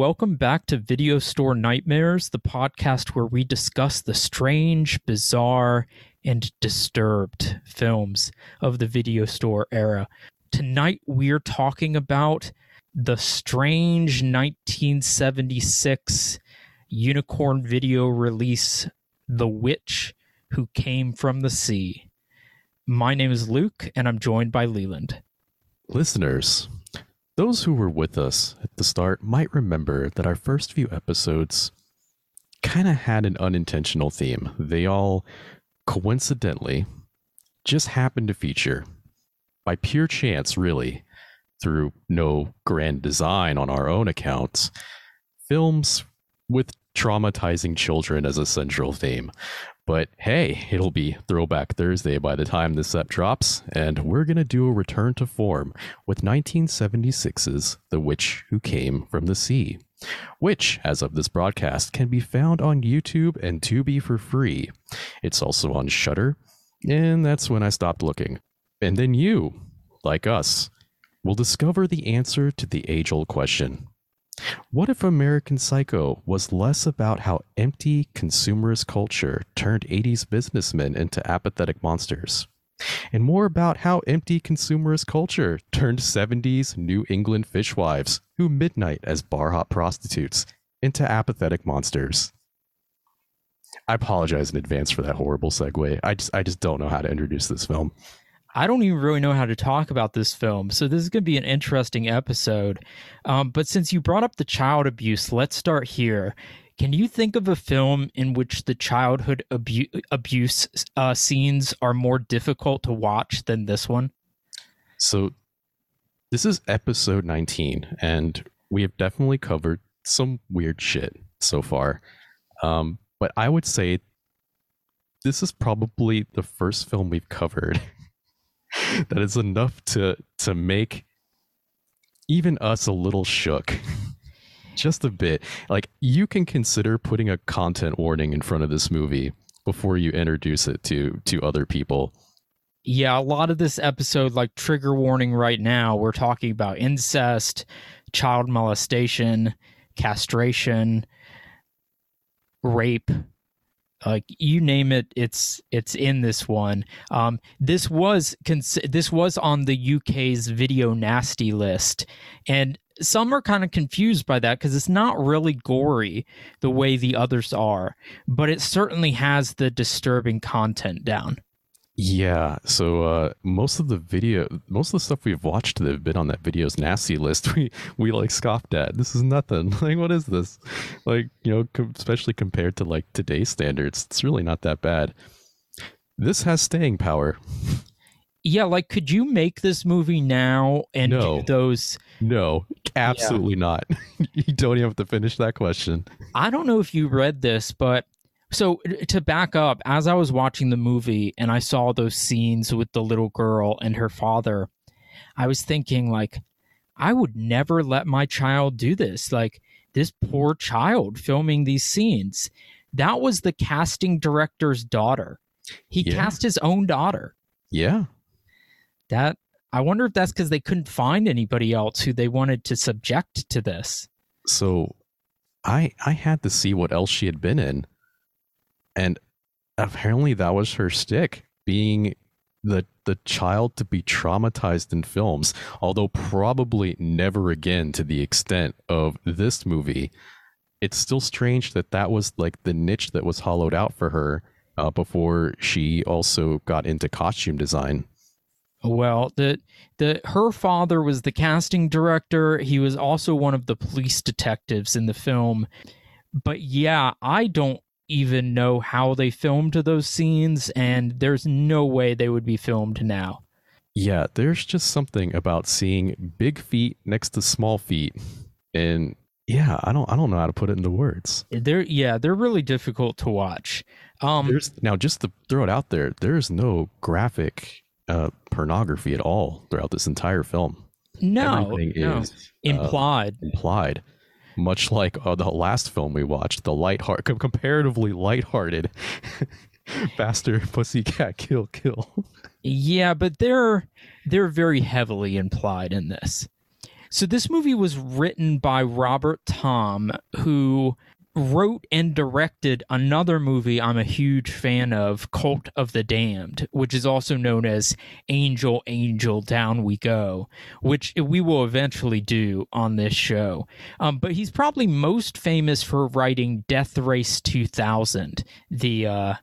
Welcome back to Video Store Nightmares, the podcast where we discuss the strange, bizarre, and disturbed films of the video store era. Tonight we're talking about the strange 1976 unicorn video release, The Witch Who Came from the Sea. My name is Luke and I'm joined by Leland. Listeners, those who were with us at the start might remember that our first few episodes kind of had an unintentional theme. They all coincidentally just happened to feature, by pure chance, really, through no grand design on our own accounts, films with traumatizing children as a central theme. But hey, it'll be Throwback Thursday by the time this set drops, and we're going to do a return to form with 1976's The Witch Who Came from the Sea, which, as of this broadcast, can be found on YouTube and Tubi for free. It's also on Shudder, and that's when I stopped looking. And then you, like us, will discover the answer to the age old question what if American Psycho was less about how empty consumerist culture turned 80s businessmen into apathetic monsters, and more about how empty consumerist culture turned 70s New England fishwives who midnight as bar hop prostitutes into apathetic monsters? I apologize in advance for that horrible segue. I just I just don't know how to introduce this film. I don't even really know how to talk about this film, so this is going to be an interesting episode. Um, but since you brought up the child abuse, let's start here. Can you think of a film in which the childhood abu- abuse uh, scenes are more difficult to watch than this one? So, this is episode 19, and we have definitely covered some weird shit so far. Um, but I would say this is probably the first film we've covered that is enough to to make even us a little shook. Just a bit. Like you can consider putting a content warning in front of this movie before you introduce it to to other people. Yeah a lot of this episode like trigger warning right now we're talking about incest child molestation castration rape like you name it it's it's in this one. Um this was cons- this was on the UK's video nasty list. And some are kind of confused by that because it's not really gory the way the others are but it certainly has the disturbing content down yeah, so uh, most of the video, most of the stuff we've watched that have been on that video's nasty list, we we like scoffed at. This is nothing. Like, what is this? Like, you know, com- especially compared to like today's standards, it's really not that bad. This has staying power. Yeah, like, could you make this movie now and No. do those? No, absolutely not. you don't even have to finish that question. I don't know if you read this, but so to back up, as I was watching the movie and I saw those scenes with the little girl and her father, I was thinking like, I would never let my child do this. Like this poor child filming these scenes. That was the casting director's daughter. He Yeah. cast his own daughter. Yeah, That I wonder if that's because they couldn't find anybody else who they wanted to subject to this. so I I had to see what else she had been in, and apparently that was her stick, being the the child to be traumatized in films. Although probably never again to the extent of this movie. It's still strange that that was like the niche that was hollowed out for her uh, before she also got into costume design. Well, the the her father was the casting director. He was also one of the police detectives in the film. But yeah, I don't even know how they filmed those scenes and there's no way they would be filmed now. Yeah, there's just something about seeing big feet next to small feet, and yeah, I don't I don't know how to put it into words. They're yeah, they're really difficult to watch. Um There's now just to throw it out there, there's no graphic uh, pornography at all throughout this entire film. no, Everything no. is uh, implied. Much like uh, the last film we watched, the light-heart, com- comparatively lighthearted, faster pussycat kill kill. Yeah, but they're they're very heavily implied in this. So this movie was written by Robert Thom, who wrote and directed another movie I'm a huge fan of, Cult of the Damned, which is also known as Angel, Angel, Down We Go, which we will eventually do on this show. Um, but he's probably most famous for writing Death Race 2000, the. Uh,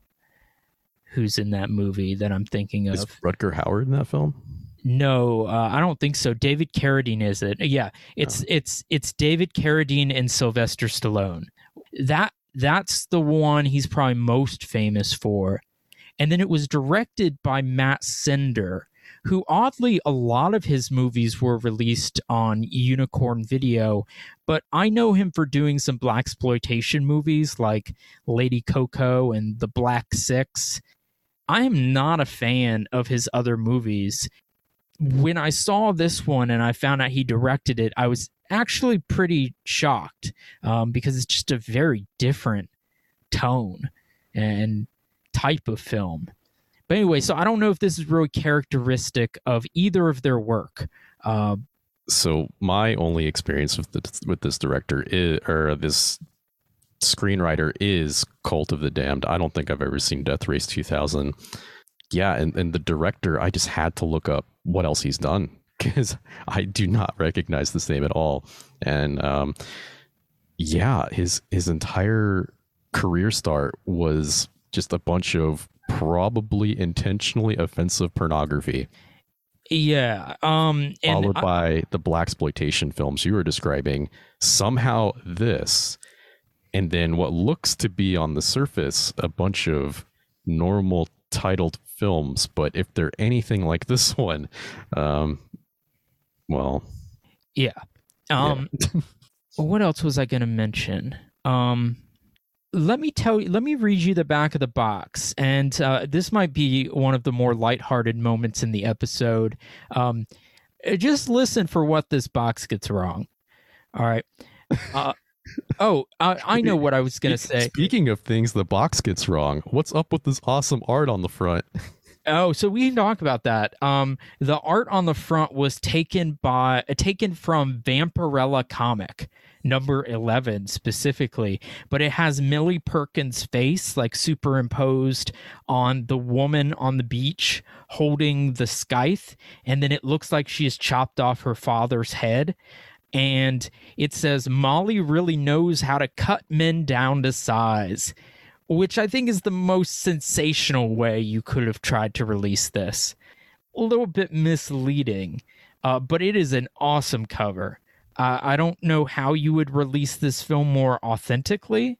who's in that movie that I'm thinking of? Is Rutger Hauer in that film? No, uh, I don't think so. David Carradine is it? Yeah, it's oh. it's it's David Carradine and Sylvester Stallone that that's the one he's probably most famous for. And then it was directed by Matt Cimber, who oddly a lot of his movies were released on Unicorn Video, but I know him for doing some black exploitation movies like Lady Cocoa and The Black Six. I am not a fan of his other movies. When I saw this one and I found out he directed it, I was actually pretty shocked um, because it's just a very different tone and type of film. But anyway, so I don't know if this is really characteristic of either of their work. Uh, so my only experience with the, with this director is, or this screenwriter is Cult of the Damned. I don't think I've ever seen Death Race 2000. Yeah, and, and the director, I just had to look up what else he's done because I do not recognize this name at all. And um, yeah, his his entire career start was just a bunch of probably intentionally offensive pornography. Yeah. Um, followed I, by the black exploitation films you were describing. Somehow this, and then what looks to be on the surface a bunch of normal titled films, but if they're anything like this one, um, well, yeah. Um, yeah. what else was I going to mention? Um, let me tell you, let me read you the back of the box. And uh, this might be one of the more lighthearted moments in the episode. Um, just listen for what this box gets wrong. All right. Uh, oh, I, I know what I was going to say. Speaking of things the box gets wrong, what's up with this awesome art on the front? Oh, so we can talk about that. Um, the art on the front was taken by uh, taken from Vampirella comic number 11 specifically, but it has Millie Perkins' face like superimposed on the woman on the beach holding the scythe, and then it looks like she has chopped off her father's head. And it says, Molly really knows how to cut men down to size which I think is the most sensational way you could have tried to release this. A little bit misleading, uh, but it is an awesome cover. Uh, I don't know how you would release this film more authentically,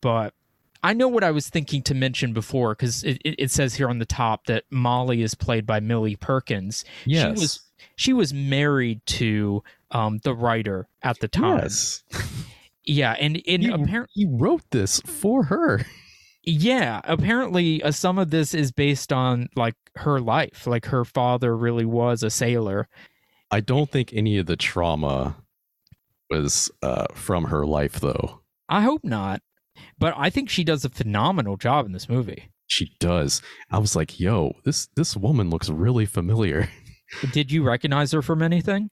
but I know what I was thinking to mention before because it, it, says here on the top that Molly is played by Millie Perkins. Yes. She was she was married to um, the writer at the time. Yes. Yeah, and, and apparently he wrote this for her. Yeah, apparently uh, some of this is based on like her life. Like her father really was a sailor. I don't think any of the trauma was uh, from her life, though. I hope not. But I think she does a phenomenal job in this movie. She does. I was like, "Yo, this this woman looks really familiar." Did you recognize her from anything?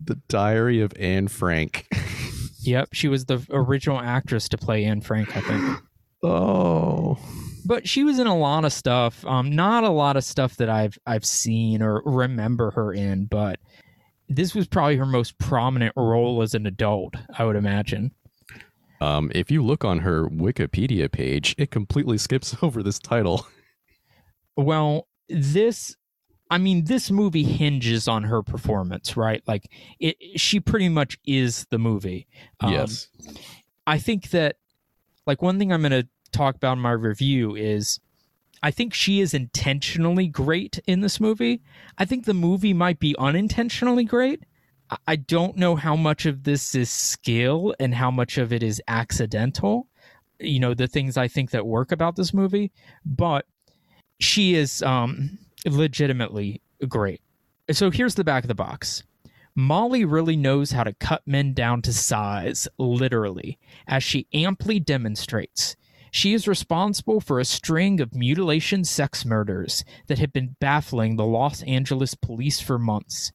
The Diary of Anne Frank. Yep, she was the original actress to play Anne Frank, I think. oh. But she was in a lot of stuff. Um, not a lot of stuff that I've I've seen or remember her in, but this was probably her most prominent role as an adult, I would imagine. Um, if you look on her Wikipedia page, it completely skips over this title. Well, this I mean, this movie hinges on her performance, right? Like, it, she pretty much is the movie. Um, yes. I think that, like, one thing I'm going to talk about in my review is I think she is intentionally great in this movie. I think the movie might be unintentionally great. I don't know how much of this is skill and how much of it is accidental. You know, the things I think that work about this movie, but she is um legitimately great. So here's the back of the box. Molly really knows how to cut men down to size, literally, as she amply demonstrates. She is responsible for a string of mutilation sex murders that have been baffling the Los Angeles police for months.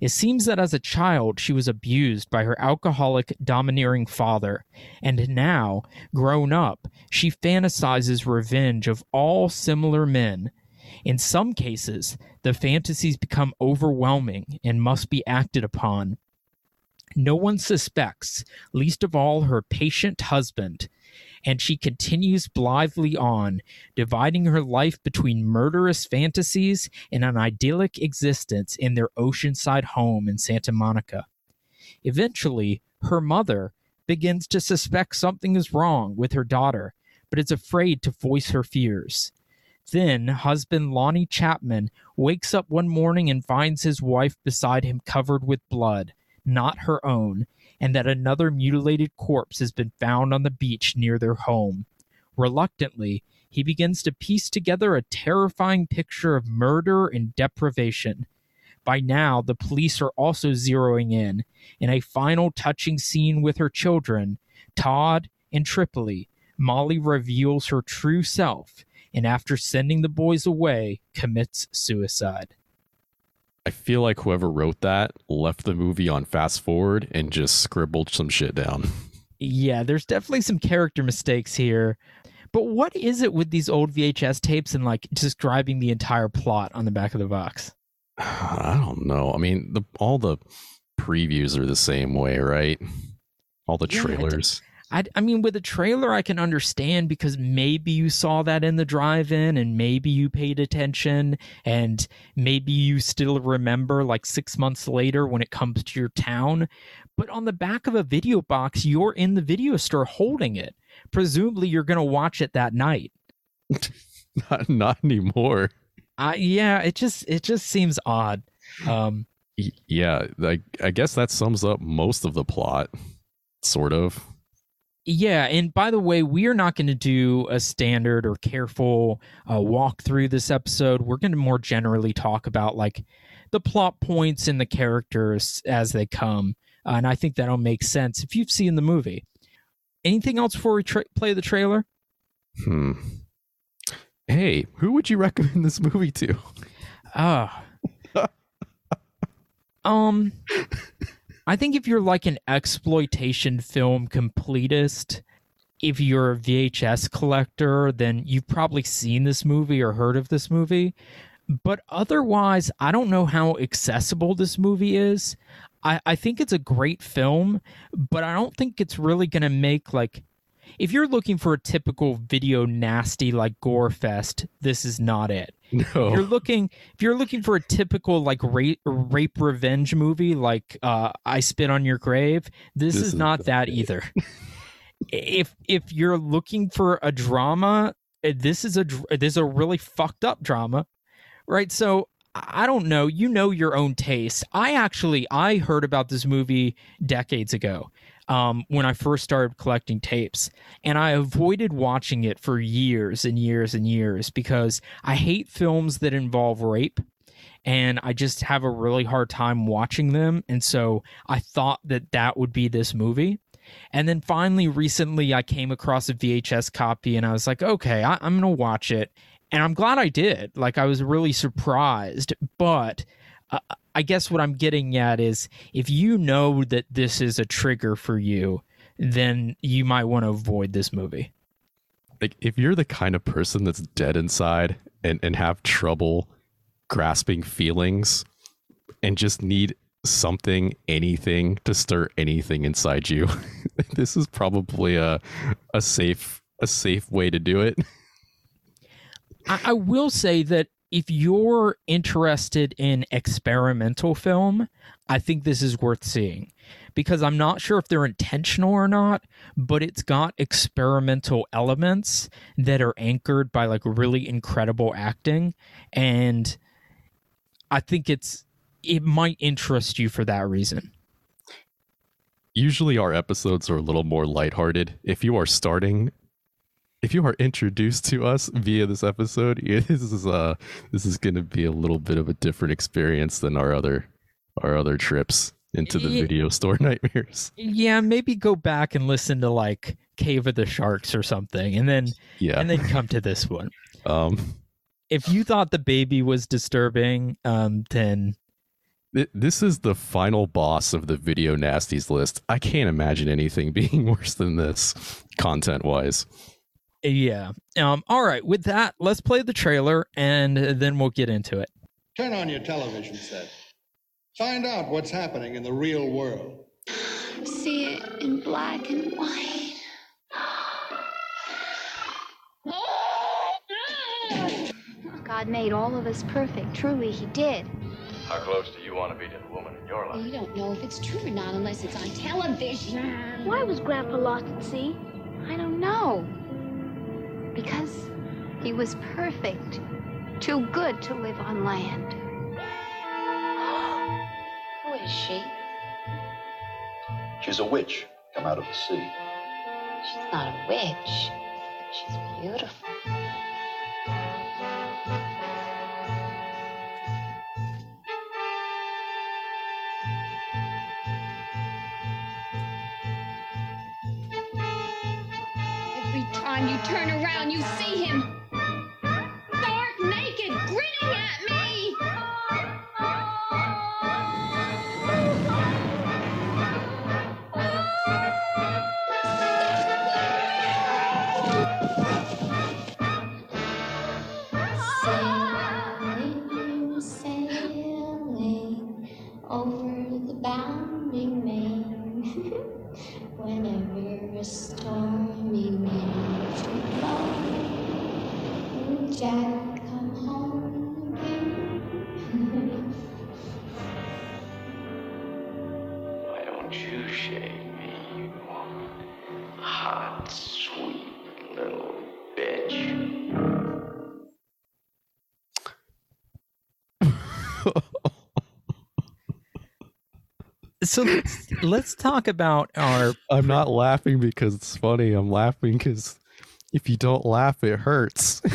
It seems that as a child, she was abused by her alcoholic, domineering father, and now, grown up, she fantasizes revenge of all similar men. In some cases, the fantasies become overwhelming and must be acted upon. No one suspects, least of all her patient husband, and she continues blithely on, dividing her life between murderous fantasies and an idyllic existence in their oceanside home in Santa Monica. Eventually, her mother begins to suspect something is wrong with her daughter, but is afraid to voice her fears. Then, husband Lonnie Chapman wakes up one morning and finds his wife beside him covered with blood, not her own, and that another mutilated corpse has been found on the beach near their home. Reluctantly, he begins to piece together a terrifying picture of murder and deprivation. By now, the police are also zeroing in. In a final touching scene with her children, Todd and Tripoli, Molly reveals her true self and, after sending the boys away, commits suicide. I feel like whoever wrote that left the movie on fast forward and just scribbled some shit down. Yeah, there's definitely some character mistakes here. But what is it with these old VHS tapes and like describing the entire plot on the back of the box? I don't know. I mean, the all the previews are the same way, right? All the Yeah, trailers. I, I mean, with a trailer, I can understand because maybe you saw that in the drive in and maybe you paid attention and maybe you still remember like six months later when it comes to your town. But on the back of a video box, you're in the video store holding it. Presumably, you're going to watch it that night. not, not anymore. Uh, yeah, it just it just seems odd. Um, Yeah, I, I guess that sums up most of the plot, sort of. Yeah, and by the way, we are not going to do a standard or careful uh, walk through this episode. We're going to more generally talk about like the plot points and the characters as they come, uh, and I think that'll make sense if you've seen the movie. Anything else before we tra- play the trailer? Hmm. Hey, who would you recommend this movie to? Ah. um I think if you're like an exploitation film completist, if you're a VHS collector, then you've probably seen this movie or heard of this movie. But otherwise, I don't know how accessible this movie is. I, I think it's a great film, but I don't think it's really going to make like. If you're looking for a typical video nasty like gore fest, this is not it. If you're looking if you're looking for a typical like rape rape revenge movie like uh I spit on your grave this, This is is not that it. either. If if you're looking for a drama uh, this is a this is a really fucked up drama right? So I don't know. You know your own taste. I actually I heard about this movie decades ago um, when I first started collecting tapes. And I avoided watching it for years and years and years because I hate films that involve rape. And I just have a really hard time watching them. And so I thought that that would be this movie. And then finally, recently, I came across a VHS copy and I was like, okay, I- I'm going to watch it. And I'm glad I did. Like, I was really surprised. But uh, I guess what I'm getting at is if you know that this is a trigger for you, then you might want to avoid this movie. Like, if you're the kind of person that's dead inside and, and have trouble grasping feelings and just need something, anything to stir anything inside you, this is probably a a safe a safe way to do it. I, I will say that if you're interested in experimental film, I think this is worth seeing because I'm not sure if they're intentional or not, but it's got experimental elements that are anchored by like really incredible acting. And I think it's, it might interest you for that reason. Usually our episodes are a little more lighthearted. If you are starting if you are introduced to us via this episode, this is uh this is going to be a little bit of a different experience than our other our other trips into the video store nightmares. Yeah, maybe go back and listen to like Cave of the Sharks or something and then Yeah. and then come to this one. um if you thought the baby was disturbing, um, then This is the final boss of the video nasties list. I can't imagine anything being worse than this, content wise. Yeah. Um. All right. With that, let's play the trailer, and then we'll get into it. Turn on your television set. Find out what's happening in the real world. See it in black and white. God made all of us perfect. Truly, He did. How close do you want to be to the woman in your life? you don't know if it's true or not unless it's on television. Why was Grandpa lost at sea? I don't know. Because he was perfect. Too good to live on land. Who is she? She's a witch come out of the sea. She's not a witch. She's beautiful. Turn around, you see him. So let's, let's talk about our. I'm not laughing because it's funny. I'm laughing because if you don't laugh, it hurts.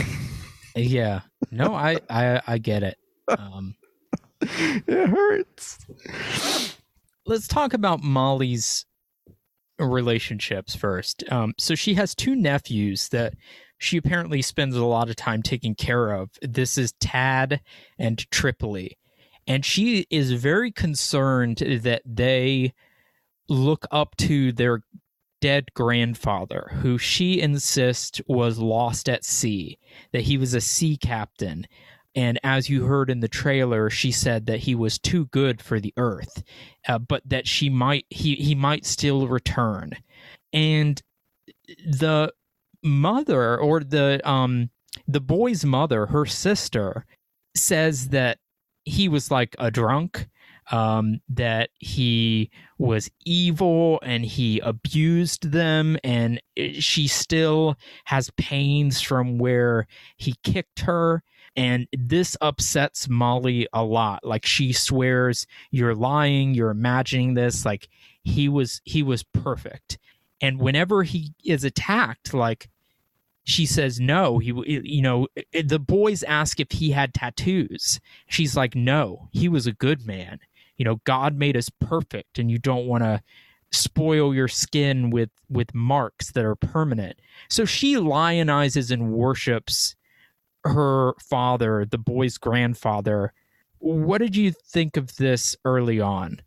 Yeah. No, I I I get it. Um. it hurts. let's talk about Molly's relationships first. Um, so she has two nephews that she apparently spends a lot of time taking care of. This is Tad and Tripoli. And she is very concerned that they look up to their dead grandfather, who she insists was lost at sea, that he was a sea captain. And as you heard in the trailer, she said that he was too good for the earth, uh, but that she might he he might still return. And the mother or the um the boy's mother, her sister, says that he was like a drunk um, that he was evil and he abused them, and she still has pains from where he kicked her. And this upsets Molly a lot. Like she swears, "You're lying. You're imagining this." Like he was, he was perfect. And whenever he is attacked, like she says no he you know the boys ask if he had tattoos. She's like no he was a good man. You know god made us perfect and you don't want to spoil your skin with with marks that are permanent. So she lionizes and worships her father the boy's grandfather. What did you think of this early on?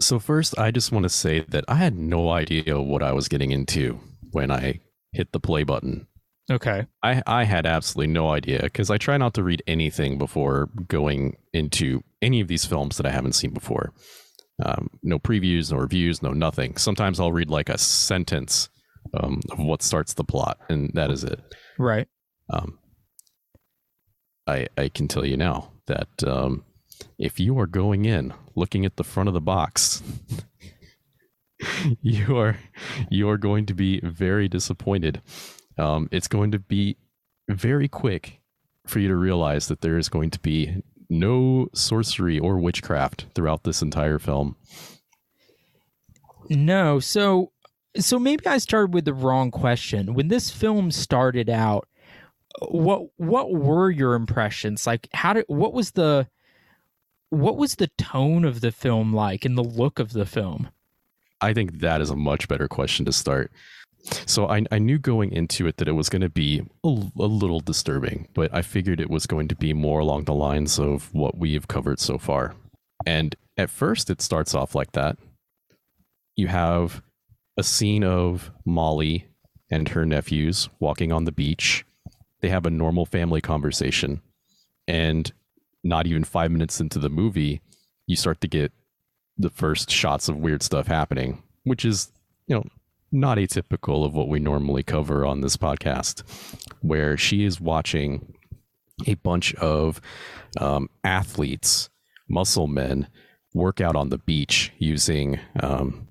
So first, I just want to say that I had no idea what I was getting into when I hit the play button. Okay I, I had absolutely no idea because I try not to read anything before going into any of these films that I haven't seen before. Um, no previews, no reviews, no nothing. Sometimes I'll read like a sentence um, of what starts the plot, and that is it. right Um, I I can tell you now that um, if you are going in looking at the front of the box, you are you are going to be very disappointed. Um, it's going to be very quick for you to realize that there is going to be no sorcery or witchcraft throughout this entire film. No, so so maybe I started with the wrong question. When this film started out, what what were your impressions? Like how did what was the what was the tone of the film like and the look of the film? I think that is a much better question to start. So I, I knew going into it that it was going to be a, a little disturbing, but I figured it was going to be more along the lines of what we have covered so far. And at first, it starts off like that. You have a scene of Molly and her nephews walking on the beach. They have a normal family conversation. And not even five minutes into the movie, you start to get the first shots of weird stuff happening, which is, you know, not atypical of what we normally cover on this podcast, where she is watching a bunch of um, athletes, muscle men, work out on the beach using um,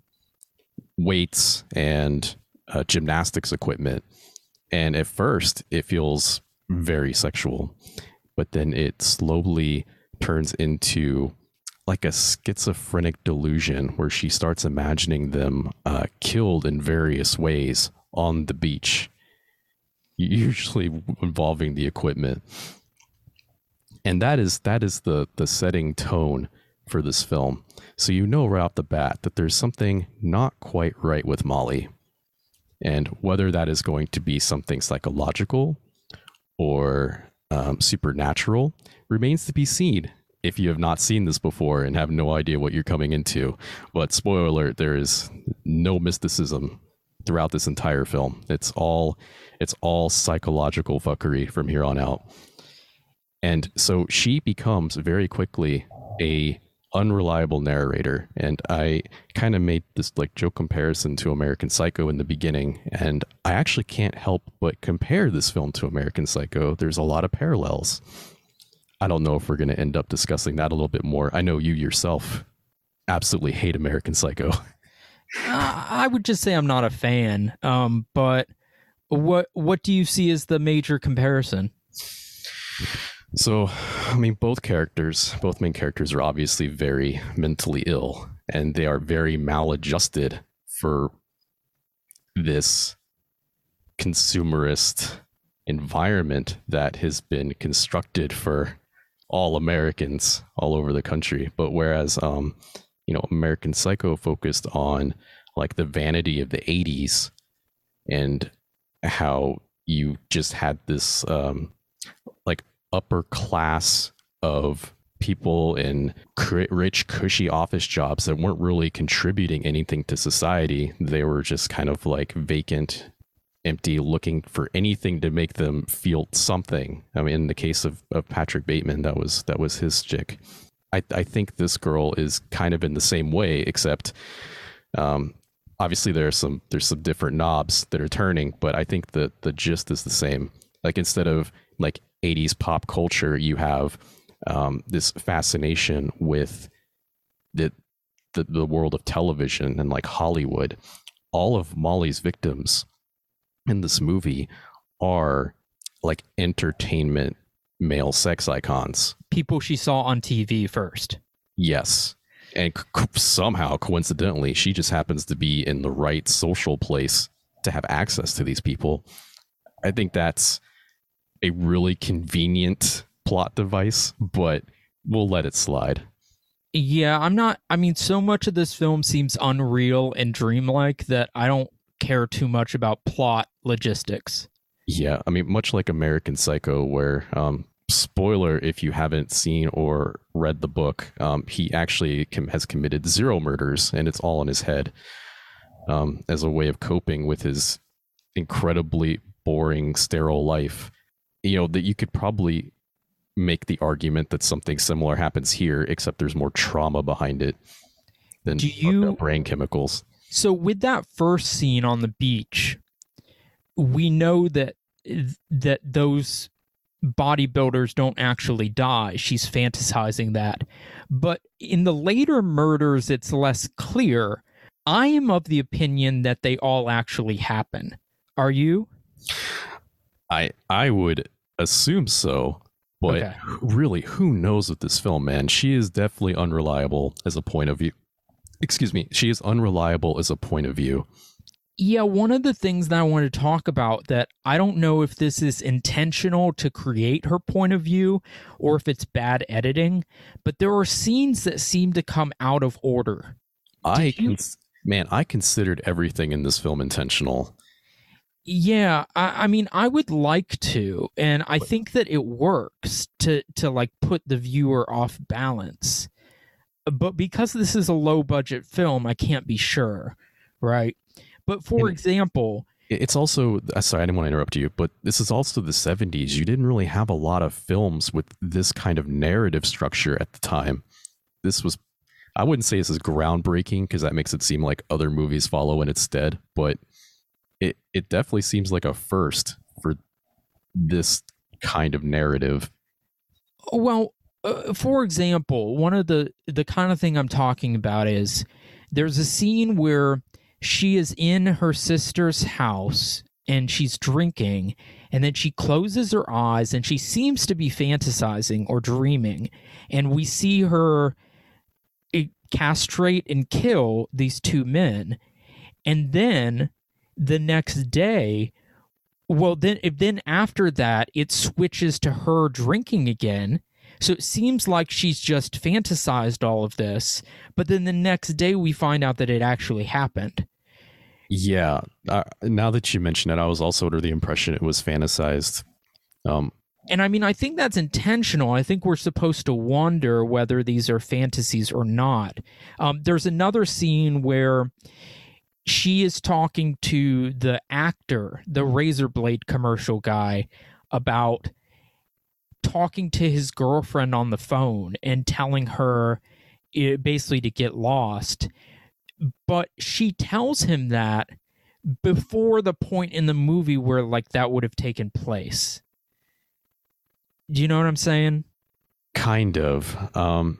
weights and uh, gymnastics equipment. And at first, it feels very sexual, but then it slowly turns into like a schizophrenic delusion where she starts imagining them uh, killed in various ways on the beach, usually involving the equipment. And that is that is the the setting tone for this film. So you know right off the bat that there's something not quite right with Molly. And whether that is going to be something psychological or um, supernatural remains to be seen if you have not seen this before and have no idea what you're coming into. But spoiler alert, there is no mysticism throughout this entire film. It's all it's all psychological fuckery from here on out. And so she becomes very quickly a unreliable narrator and i kind of made this like joke comparison to american psycho in the beginning and i actually can't help but compare this film to american psycho there's a lot of parallels i don't know if we're going to end up discussing that a little bit more i know you yourself absolutely hate american psycho Uh, I would just say I'm not a fan. Um, but what what do you see as the major comparison? So, I mean, both characters, both main characters are obviously very mentally ill and they are very maladjusted for this consumerist environment that has been constructed for all Americans all over the country. But whereas, um, you know, American Psycho focused on like the vanity of the 80s and how you just had this, um, like upper class of people in rich, cushy office jobs that weren't really contributing anything to society. They were just kind of like vacant, empty, looking for anything to make them feel something. I mean, in the case of, of Patrick Bateman, that was that was his chick. I, I think this girl is kind of in the same way, except um, obviously there's some there's some different knobs that are turning, but I think the the gist is the same. Like instead of like 80s pop culture, you have um, this fascination with the, the the world of television and like Hollywood. All of Molly's victims in this movie are like entertainment male sex icons. People she saw on TV first. Yes. And c- somehow, coincidentally, she just happens to be in the right social place to have access to these people. I think that's a really convenient plot device, but we'll let it slide. Yeah, I'm not. I mean, so much of this film seems unreal and dreamlike that I don't care too much about plot logistics. Yeah, I mean, much like American Psycho, where um, spoiler if you haven't seen or read the book, um, he actually com- has committed zero murders, and it's all in his head um, as a way of coping with his incredibly boring, sterile life. You know that you could probably make the argument that something similar happens here, except there's more trauma behind it than Do you- brain chemicals. So with that first scene on the beach, we know that that those bodybuilders don't actually die. She's fantasizing that. But in the later murders it's less clear. I am of the opinion that they all actually happen. Are you? I I would assume so, but Okay. really, who knows with this film, man? She is definitely unreliable as a point of view. Excuse me, she is unreliable as a point of view. Yeah, one of the things that I want to talk about that I don't know if this is intentional to create her point of view or if it's bad editing, but there are scenes that seem to come out of order. I you- cons- man, I considered everything in this film intentional. Yeah, I, I mean, I would like to, and I think that it works to to like put the viewer off balance. But because this is a low budget film, I can't be sure, right? But for And- example, It's also uh, sorry, I didn't want to interrupt you, but this is also the 70s. You didn't really have a lot of films with this kind of narrative structure at the time. This was I wouldn't say this is groundbreaking because that makes it seem like other movies follow in its stead, but it it definitely seems like a first for this kind of narrative. Well, uh, for example, one of the the kind of thing I'm talking about is there's a scene where she is in her sister's house and she's drinking and then she closes her eyes and she seems to be fantasizing or dreaming and we see her eh, castrate and kill these two men and then the next day well then if then after that it switches to her drinking again so it seems like she's just fantasized all of this but then the next day we find out that it actually happened Yeah, uh, now that you mention it, I was also under the impression it was fantasized. Um, and i mean i think that's intentional i think we're supposed to wonder whether these are fantasies or not um, there's another scene where she is talking to the actor the razor blade commercial guy about talking to his girlfriend on the phone and telling her eh, basically to get lost. But she tells him that before the point in the movie where like that would have taken place. Do you know what i'm saying? Kind of. Um,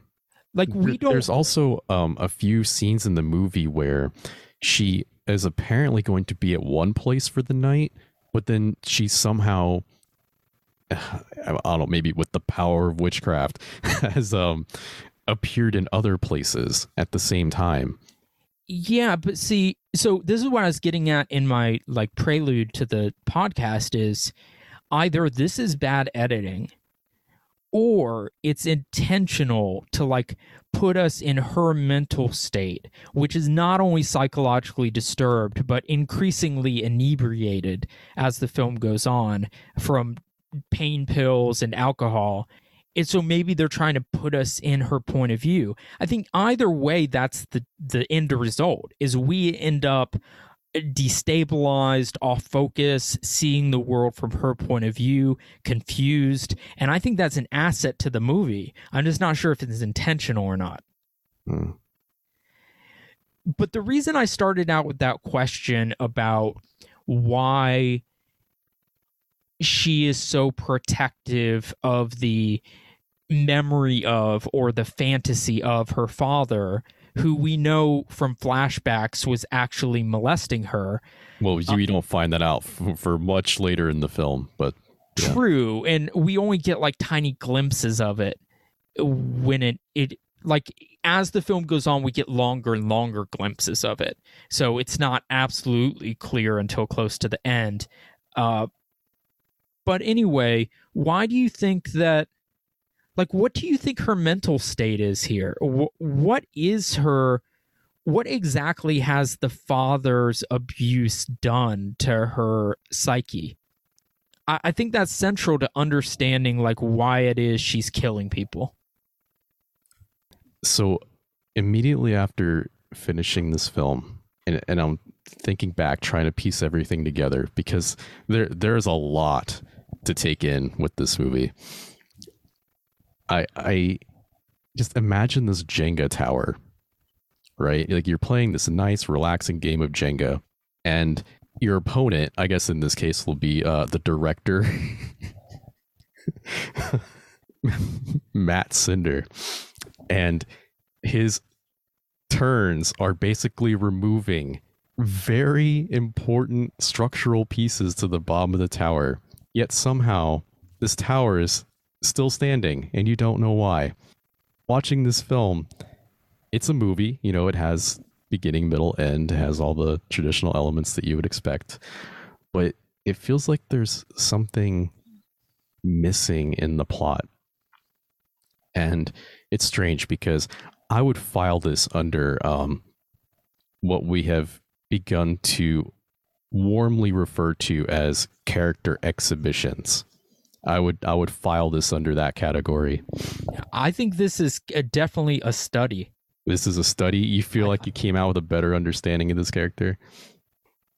like we don't There's also um, a few scenes in the movie where she is apparently going to be at one place for the night, but then she somehow, I don't know, maybe with the power of witchcraft, has um, appeared in other places at the same time. Yeah, but see, so this is what I was getting at in my like prelude to the podcast is either this is bad editing or it's intentional to like put us in her mental state, which is not only psychologically disturbed but increasingly inebriated as the film goes on from pain pills and alcohol. And so maybe they're trying to put us in her point of view. I think either way, that's the the end result. Is we end up destabilized, off focus, seeing the world from her point of view, confused, and I think that's an asset to the movie. I'm just not sure if it's intentional or not. Hmm. But the reason I started out with that question about why she is so protective of the memory of or the fantasy of her father who we know from flashbacks was actually molesting her. Well, you, you don't find that out f- for much later in the film, but Yeah. true and we only get like tiny glimpses of it when it it like as the film goes on we get longer and longer glimpses of it. So it's not absolutely clear until close to the end. Uh but anyway why do you think that like what do you think her mental state is here Wh- what is her what exactly has the father's abuse done to her psyche I, I think that's central to understanding like why it is she's killing people. so immediately after finishing this film and, and i'm thinking back trying to piece everything together because there there's a lot to take in with this movie. I i just imagine this jenga tower right? Like you're playing this nice relaxing game of jenga and your opponent i guess in this case will be uh the director Matt Cimber. And his turns are basically removing very important structural pieces to the bottom of the tower. Yet somehow this tower is still standing and you don't know why. Watching this film, it's a movie, you know, it has beginning, middle, end, has all the traditional elements that you would expect. But it feels like there's something missing in the plot. And it's strange because I would file this under um, what we have begun to warmly refer to as character exhibitions. I would I would file this under that category. I think this is a, definitely a study. This is a study. You feel like you came out with a better understanding of this character?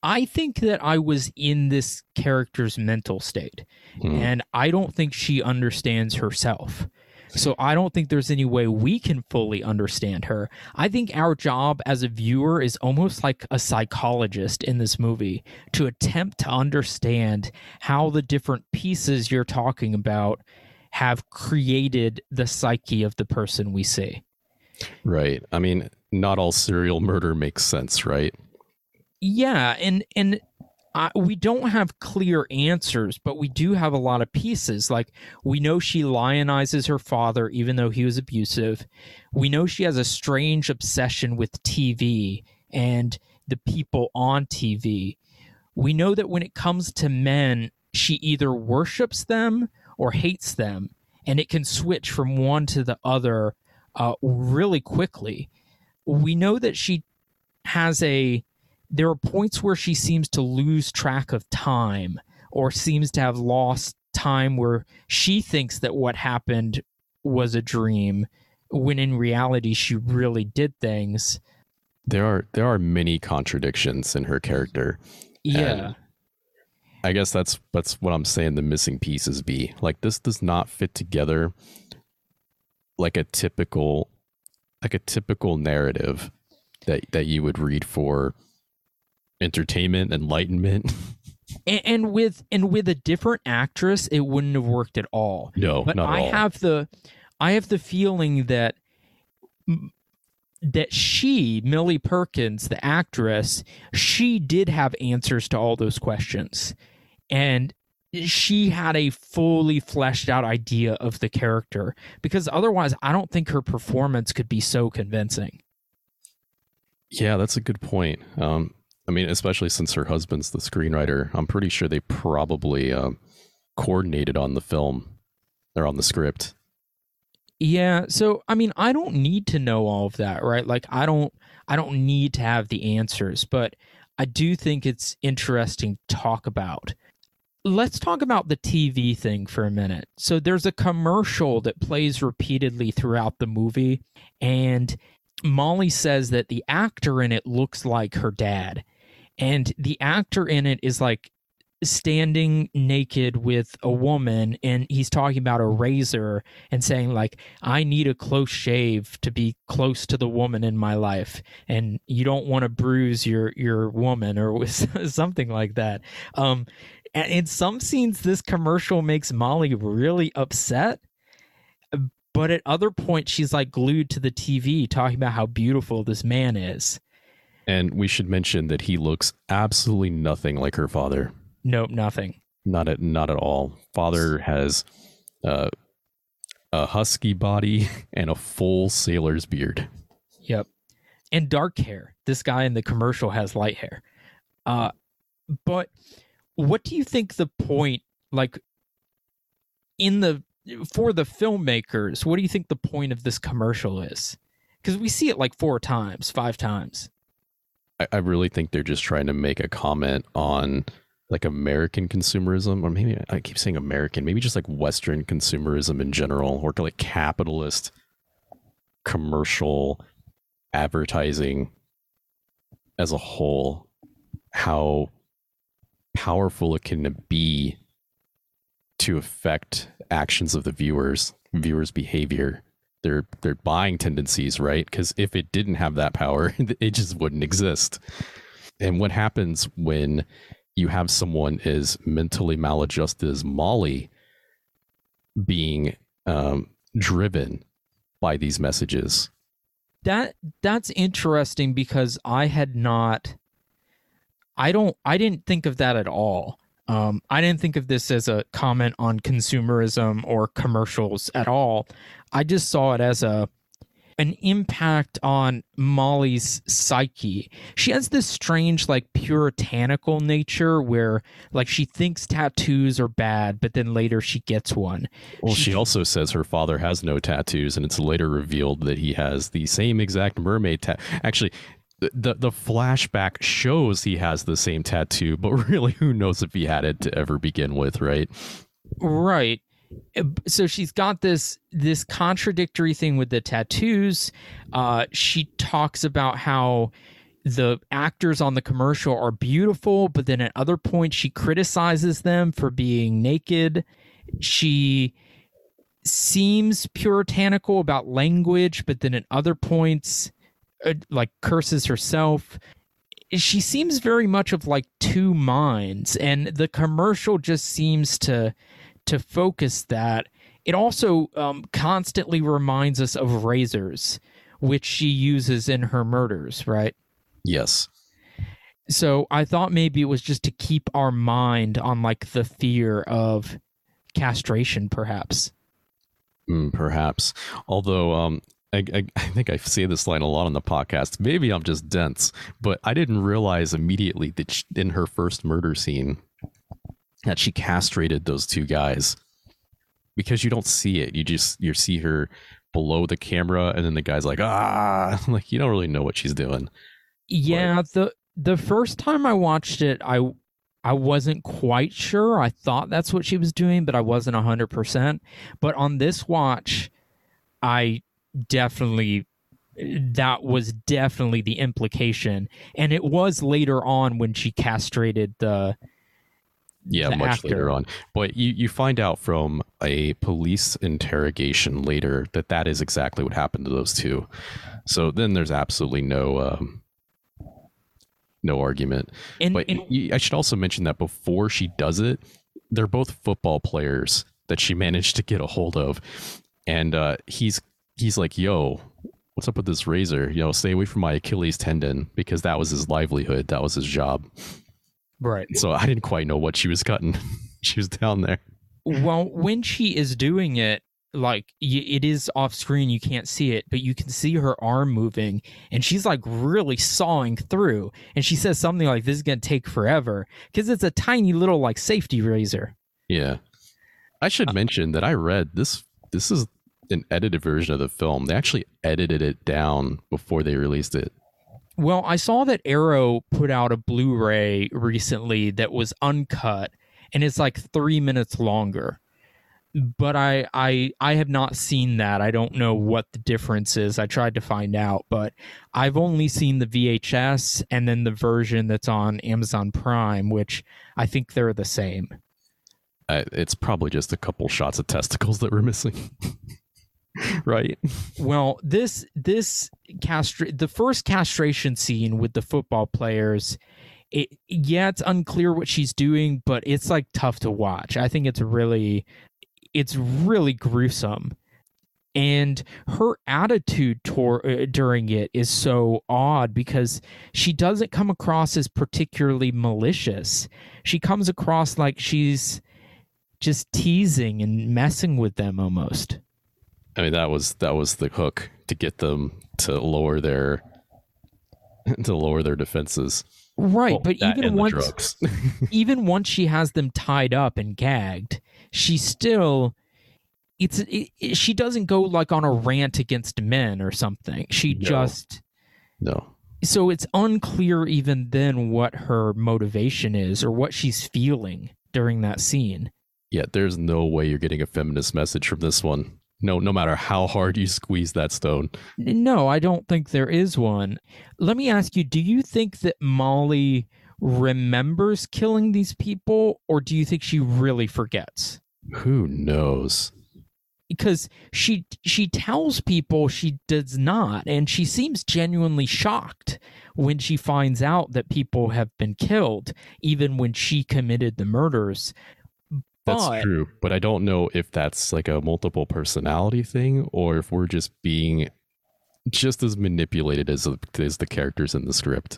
I think that I was in this character's mental state, Hmm. and I don't think she understands herself. So I don't think there's any way we can fully understand her. I think our job as a viewer is almost like a psychologist in this movie to attempt to understand how the different pieces you're talking about have created the psyche of the person we see. Right. I mean, not all serial murder makes sense, right? Yeah, and and uh, we don't have clear answers, but we do have a lot of pieces. Like we know she lionizes her father, even though he was abusive. We know she has a strange obsession with TV and the people on TV. We know that when it comes to men, she either worships them or hates them, and it can switch from one to the other uh, really quickly. We know that she has a there are points where she seems to lose track of time or seems to have lost time where she thinks that what happened was a dream when in reality she really did things There are there are many contradictions in her character. yeah I guess that's that's what I'm saying the missing pieces be. Like this does not fit together like a typical like a typical narrative that that you would read for entertainment, enlightenment. and, and with and with a different actress it wouldn't have worked at all No, but not at I all. have the I have the feeling that that she, Millie Perkins, the actress, she did have answers to all those questions. And she had a fully fleshed out idea of the character because otherwise I don't think her performance could be so convincing. Yeah, that's a good point. Um, I mean, especially since her husband's the screenwriter, I'm pretty sure they probably um, coordinated on the film or on the script. Yeah, so I mean, I don't need to know all of that, right? Like I don't I don't need to have the answers, but I do think it's interesting to talk about. Let's talk about the TV thing for a minute. So there's a commercial that plays repeatedly throughout the movie and Molly says that the actor in it looks like her dad. And the actor in it is like standing naked with a woman and he's talking about a razor and saying like I need a close shave to be close to the woman in my life and you don't want to bruise your your woman or something like that. Um and in some scenes this commercial makes Molly really upset but at other points she's like glued to the TV talking about how beautiful this man is. And we should mention that he looks absolutely nothing like her father. Nope, nothing. Not at not at all. Father has uh, a husky body and a full sailor's beard. Yep. And dark hair. This guy in the commercial has light hair. Uh but what do you think the point like in the for the filmmakers, what do you think the point of this commercial is? Cuz we see it like 4 times, 5 times. I, I really think they're just trying to make a comment on like American consumerism, or maybe I keep saying American, maybe just like Western consumerism in general, or like capitalist commercial advertising as a whole, how powerful it can be to affect actions of the viewers, viewers' behavior, their their buying tendencies, right? Because if it didn't have that power, it just wouldn't exist. And what happens when you have someone as mentally maladjusted as Molly being um, driven by these messages? That that's interesting because I had not I don't I didn't think of that at all. Um, I didn't think of this as a comment on consumerism or commercials at all. I just saw it as a an impact on Molly's psyche. She has this strange, like, puritanical nature where, like, she thinks tattoos are bad, but then later she gets one. Well, she also says her father has no tattoos, and it's later revealed that he has the same exact mermaid tattoo. Actually, the, the flashback shows he has the same tattoo, but really, who knows if he had it to ever begin with, right? Right. so she's got this this contradictory thing with the tattoos uh she talks about how the actors on the commercial are beautiful but then at other points she criticizes them for being naked she seems puritanical about language but then at other points uh, like curses herself she seems very much of like two minds and the commercial just seems to to focus that it also um, constantly reminds us of razors which she uses in her murders right Yes. so i thought maybe it was just to keep our mind on like the fear of castration perhaps Mm, perhaps. Although, um, I, I, I think I say this line a lot on the podcast. Maybe I'm just dense, but I didn't realize immediately that she, in her first murder scene that she castrated those two guys because you don't see it. You just you see her below the camera, and then the guy's like, ah, like you don't really know what she's doing. Yeah, the the first time I watched it, I I wasn't quite sure. I thought that's what she was doing, but I wasn't hundred percent. But on this watch, I definitely that was definitely the implication, and it was later on when she castrated the Yeah, the much actor. later on. But you, you find out from a police interrogation later that that is exactly what happened to those two. So then there's absolutely no um, no argument. and, But and y- I should also mention that before she does it, they're both football players that she managed to get a hold of, and uh, he's he's like, "Yo, what's up with this razor? You know, stay away from my Achilles tendon because that was his livelihood, that was his job." right. So I didn't quite know what she was cutting. she was down there. Well, when she is doing it, like it is off screen, you can't see it, but you can see her arm moving, and she's like really sawing through. And she says something like, "This is gonna take forever," because it's a tiny little like safety razor. Yeah. I should uh, mention that I read this this is an edited version of the film. They actually edited it down before they released it. Well, I saw that Arrow put out a Blu-ray recently that was uncut, and it's like three minutes longer. But I, I, I have not seen that. I don't know what the difference is. I tried to find out, but I've only seen the VHS and then the version that's on Amazon Prime, which I think they're the same. Uh, it's probably just a couple shots of testicles that were missing. right? Well, this this castra- the first castration scene with the football players, it yeah, it's unclear what she's doing, but it's like tough to watch. I think it's really it's really gruesome. And her attitude tor- uh, during it is so odd because she doesn't come across as particularly malicious. She comes across like she's just teasing and messing with them almost. I mean that was that was the hook to get them to lower their to lower their defenses. Right, Well, but even once drugs. even once she has them tied up and gagged, she still it's it, it- she doesn't go like on a rant against men or something. She No. just no. so it's unclear even then what her motivation is or what she's feeling during that scene. Yeah, there's no way you're getting a feminist message from this one. No, no matter how hard you squeeze that stone. No, I don't think there is one. Let me ask you, do you think that Molly remembers killing these people or do you think she really forgets? Who knows? because she she tells people she does not and she seems genuinely shocked when she finds out that people have been killed even when she committed the murders That's But- true, but I don't know if that's like a multiple personality thing or if we're just being just as manipulated as as the characters in the script.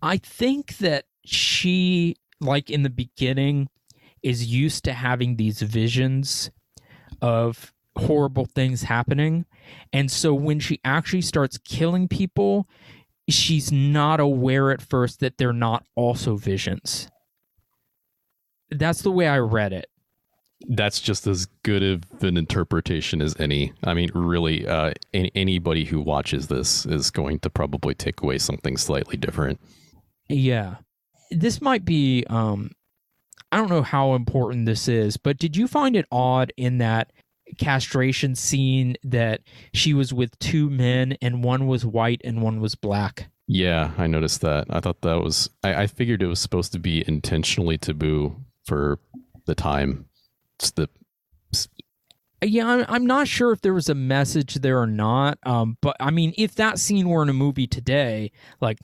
i think that she like in the beginning is used to having these visions of horrible things happening. And so when she actually starts killing people she's not aware at first that they're not also visions. That's the way i read it That's just as good of an interpretation as any. I mean, really, uh, any, anybody who watches this is going to probably take away something slightly different. Yeah. This might be um I don't know how important this is, but did you find it odd in that castration scene that she was with two men and one was white and one was black? Yeah, I noticed that. I thought that was. I, I figured it was supposed to be intentionally taboo for the time. The Yeah, I'm, I'm not sure if there was a message there or not. Um, but I mean, if that scene were in a movie today, like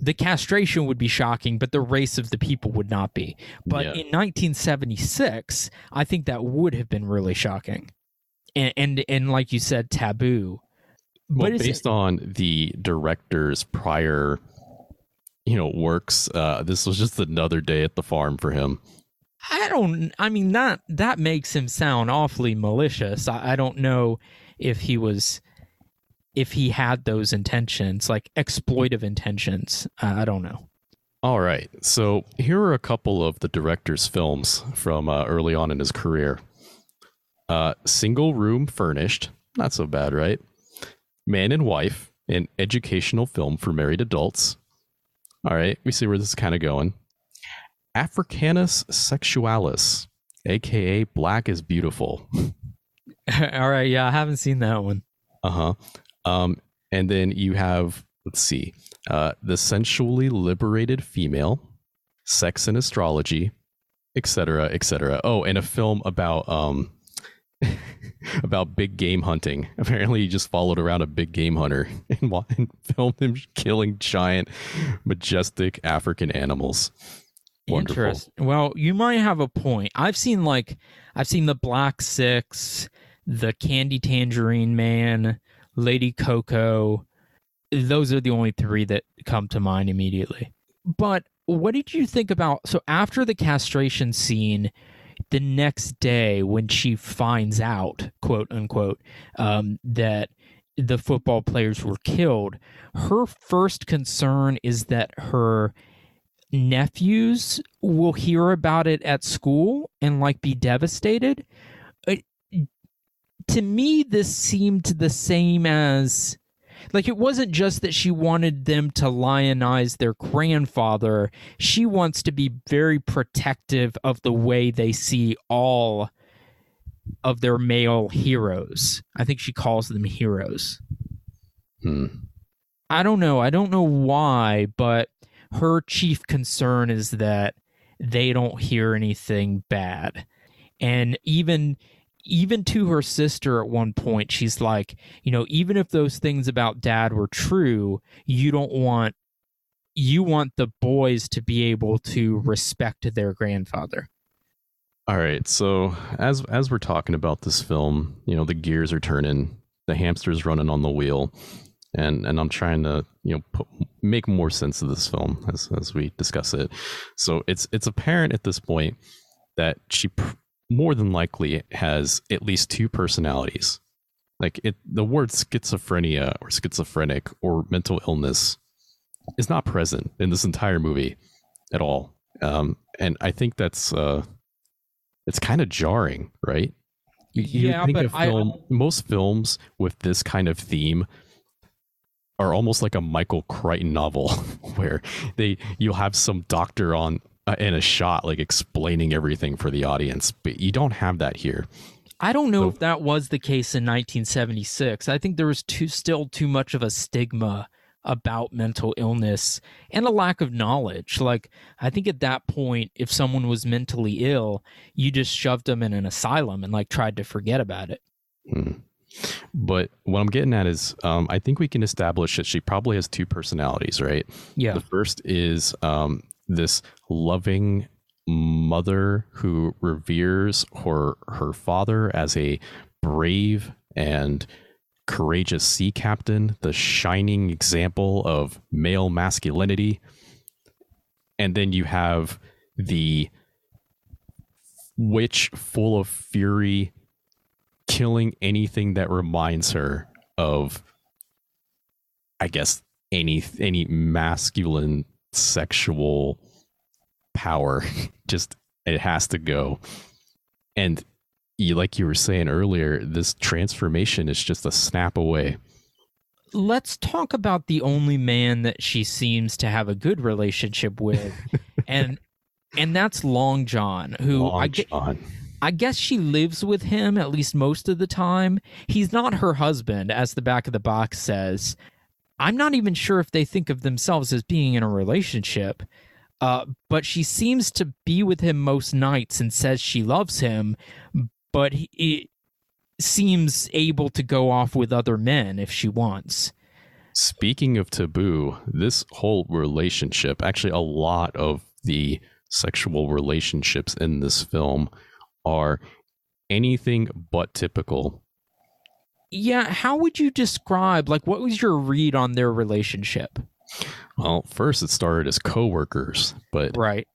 the castration would be shocking, but the race of the people would not be. But Yeah. in 1976, I think that would have been really shocking, and and, and like you said, taboo. well, But is it- based on the director's prior, you know, works. Uh, this was just another day at the farm for him. I don't. I mean that that makes him sound awfully malicious. I, I don't know if he was, if he had those intentions, like exploitive intentions. I don't know. All right. So here are a couple of the director's films from uh, early on in his career. Uh, Single Room Furnished. Not so bad, right? Man and Wife, an educational film for married adults. All right. We see where this is kind of going. Africanus Sexualis, aka Black is Beautiful. All right, yeah, I haven't seen that one. Uh huh. Um, and then you have, let's see, uh, the sensually liberated female, sex and astrology, etc., etc. Oh, and a film about um, about big game hunting. Apparently, he just followed around a big game hunter and, and filmed him killing giant, majestic African animals. Wonderful. Interest- Well, you might have a point. I've seen like I've seen the Black Six, the Candy Tangerine Man, Lady Cocoa. Those are the only three that come to mind immediately. But what did you think about so after the castration scene, the next day when she finds out, quote unquote, um, that the football players were killed, her first concern is that her nephews will hear about it at school and like be devastated. It, to me, this seemed the same as like it wasn't just that she wanted them to lionize their grandfather. She wants to be very protective of the way they see all of their male heroes. I think she calls them heroes. Hmm. I don't know. I don't know why, but her chief concern is that they don't hear anything bad. And even even to her sister at one point she's like, you know, even if those things about dad were true, you don't want you want the boys to be able to respect their grandfather. All right. So as as we're talking about this film, you know, the gears are turning, the hamster's running on the wheel, and and I'm trying to you know put, make more sense of this film as as we discuss it. So it's it's apparent at this point that she pr- more than likely has at least two personalities. Like it, the word schizophrenia or schizophrenic or mental illness is not present in this entire movie at all. Um, and I think that's uh, it's kind of jarring, right? You, you Yeah, think but a I- film, most films with this kind of theme are almost like a Michael Crichton novel, where they you'll have some doctor on uh, in a shot like explaining everything for the audience, but you don't have that here. I don't know So- if that was the case in 1976. I think there was too still too much of a stigma about mental illness and a lack of knowledge. Like I think at that point if someone was mentally ill, you just shoved them in an asylum and like tried to forget about it. Hmm. But what I'm getting at is, um, I think we can establish that she probably has two personalities, right? Yeah. The first is um, this loving mother who reveres her her father as a brave and courageous sea captain, the shining example of male masculinity. And then you have the witch full of fury killing anything that reminds her of I guess any any masculine sexual power just it has to go and you like you were saying earlier this transformation is just a snap away Let's talk about the only man that she seems to have a good relationship with. and and that's Long John, who Long I get. John. I guess she lives with him at least most of the time. He's not her husband, as the back of the box says. I'm not even sure if they think of themselves as being in a relationship. Uh, but she seems to be with him most nights and says she loves him, but he, seems able to go off with other men if she wants. Speaking of taboo, this whole relationship, actually, a lot of the sexual relationships in this film are anything but typical. Yeah, how would you describe, like, what was your read on their relationship? Well, first it started as coworkers, but Right.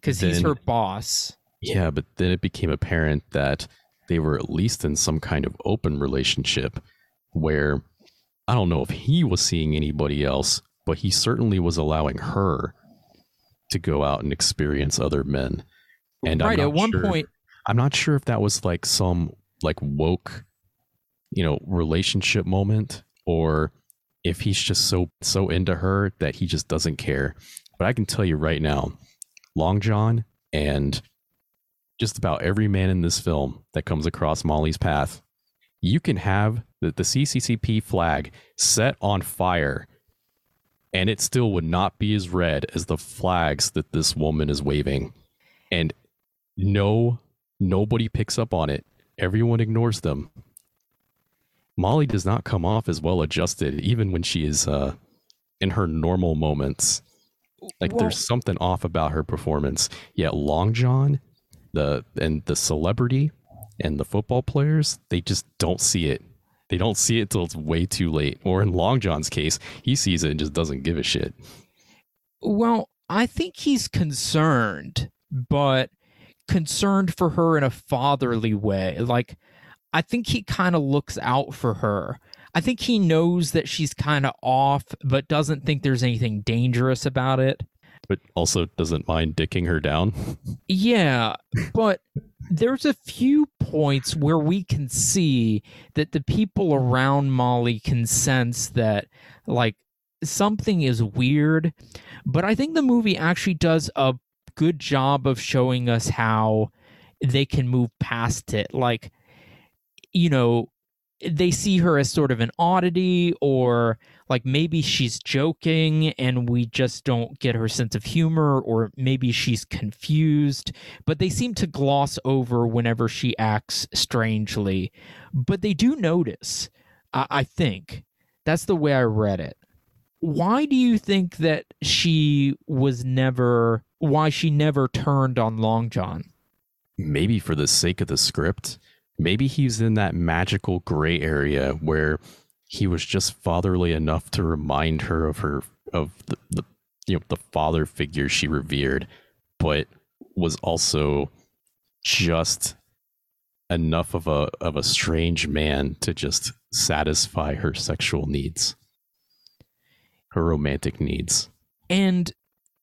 Because he's her boss. yeah, but then it became apparent that they were at least in some kind of open relationship where I don't know if he was seeing anybody else, but he certainly was allowing her to go out and experience other men. And I'm right. At one sure- point, I'm not sure if that was like some like woke, you know, relationship moment or if he's just so so into her that he just doesn't care. But I can tell you right now, Long John and just about every man in this film that comes across Molly's path, you can have the, the CCCP flag set on fire and it still would not be as red as the flags that this woman is waving. And no nobody picks up on it. Everyone ignores them. Molly does not come off as well adjusted, even when she is uh, in her normal moments. Like Well- there's something off about her performance. Yet Long John, the and the celebrity and the football players, they just don't see it. They don't see it till it's way too late. Or in Long John's case, he sees it and just doesn't give a shit. Well, I think he's concerned, but concerned for her in a fatherly way. Like, I think he kind of looks out for her. I think he knows that she's kind of off, but doesn't think there's anything dangerous about it. But also doesn't mind dicking her down. Yeah, but there's a few points where we can see that the people around Molly can sense that, like, something is weird. But I think the movie actually does a good job of showing us how they can move past it. Like, you know, they see her as sort of an oddity or like maybe she's joking and we just don't get her sense of humor or maybe she's confused but they seem to gloss over whenever she acts strangely. But they do notice i, I think. That's the way i read it. Why do you think that she was never why she never turned on long john maybe for the sake of the script, maybe he's in that magical gray area where he was just fatherly enough to remind her of her of the, the you know the father figure she revered, but was also just enough of a of a strange man to just satisfy her sexual needs, her romantic needs. And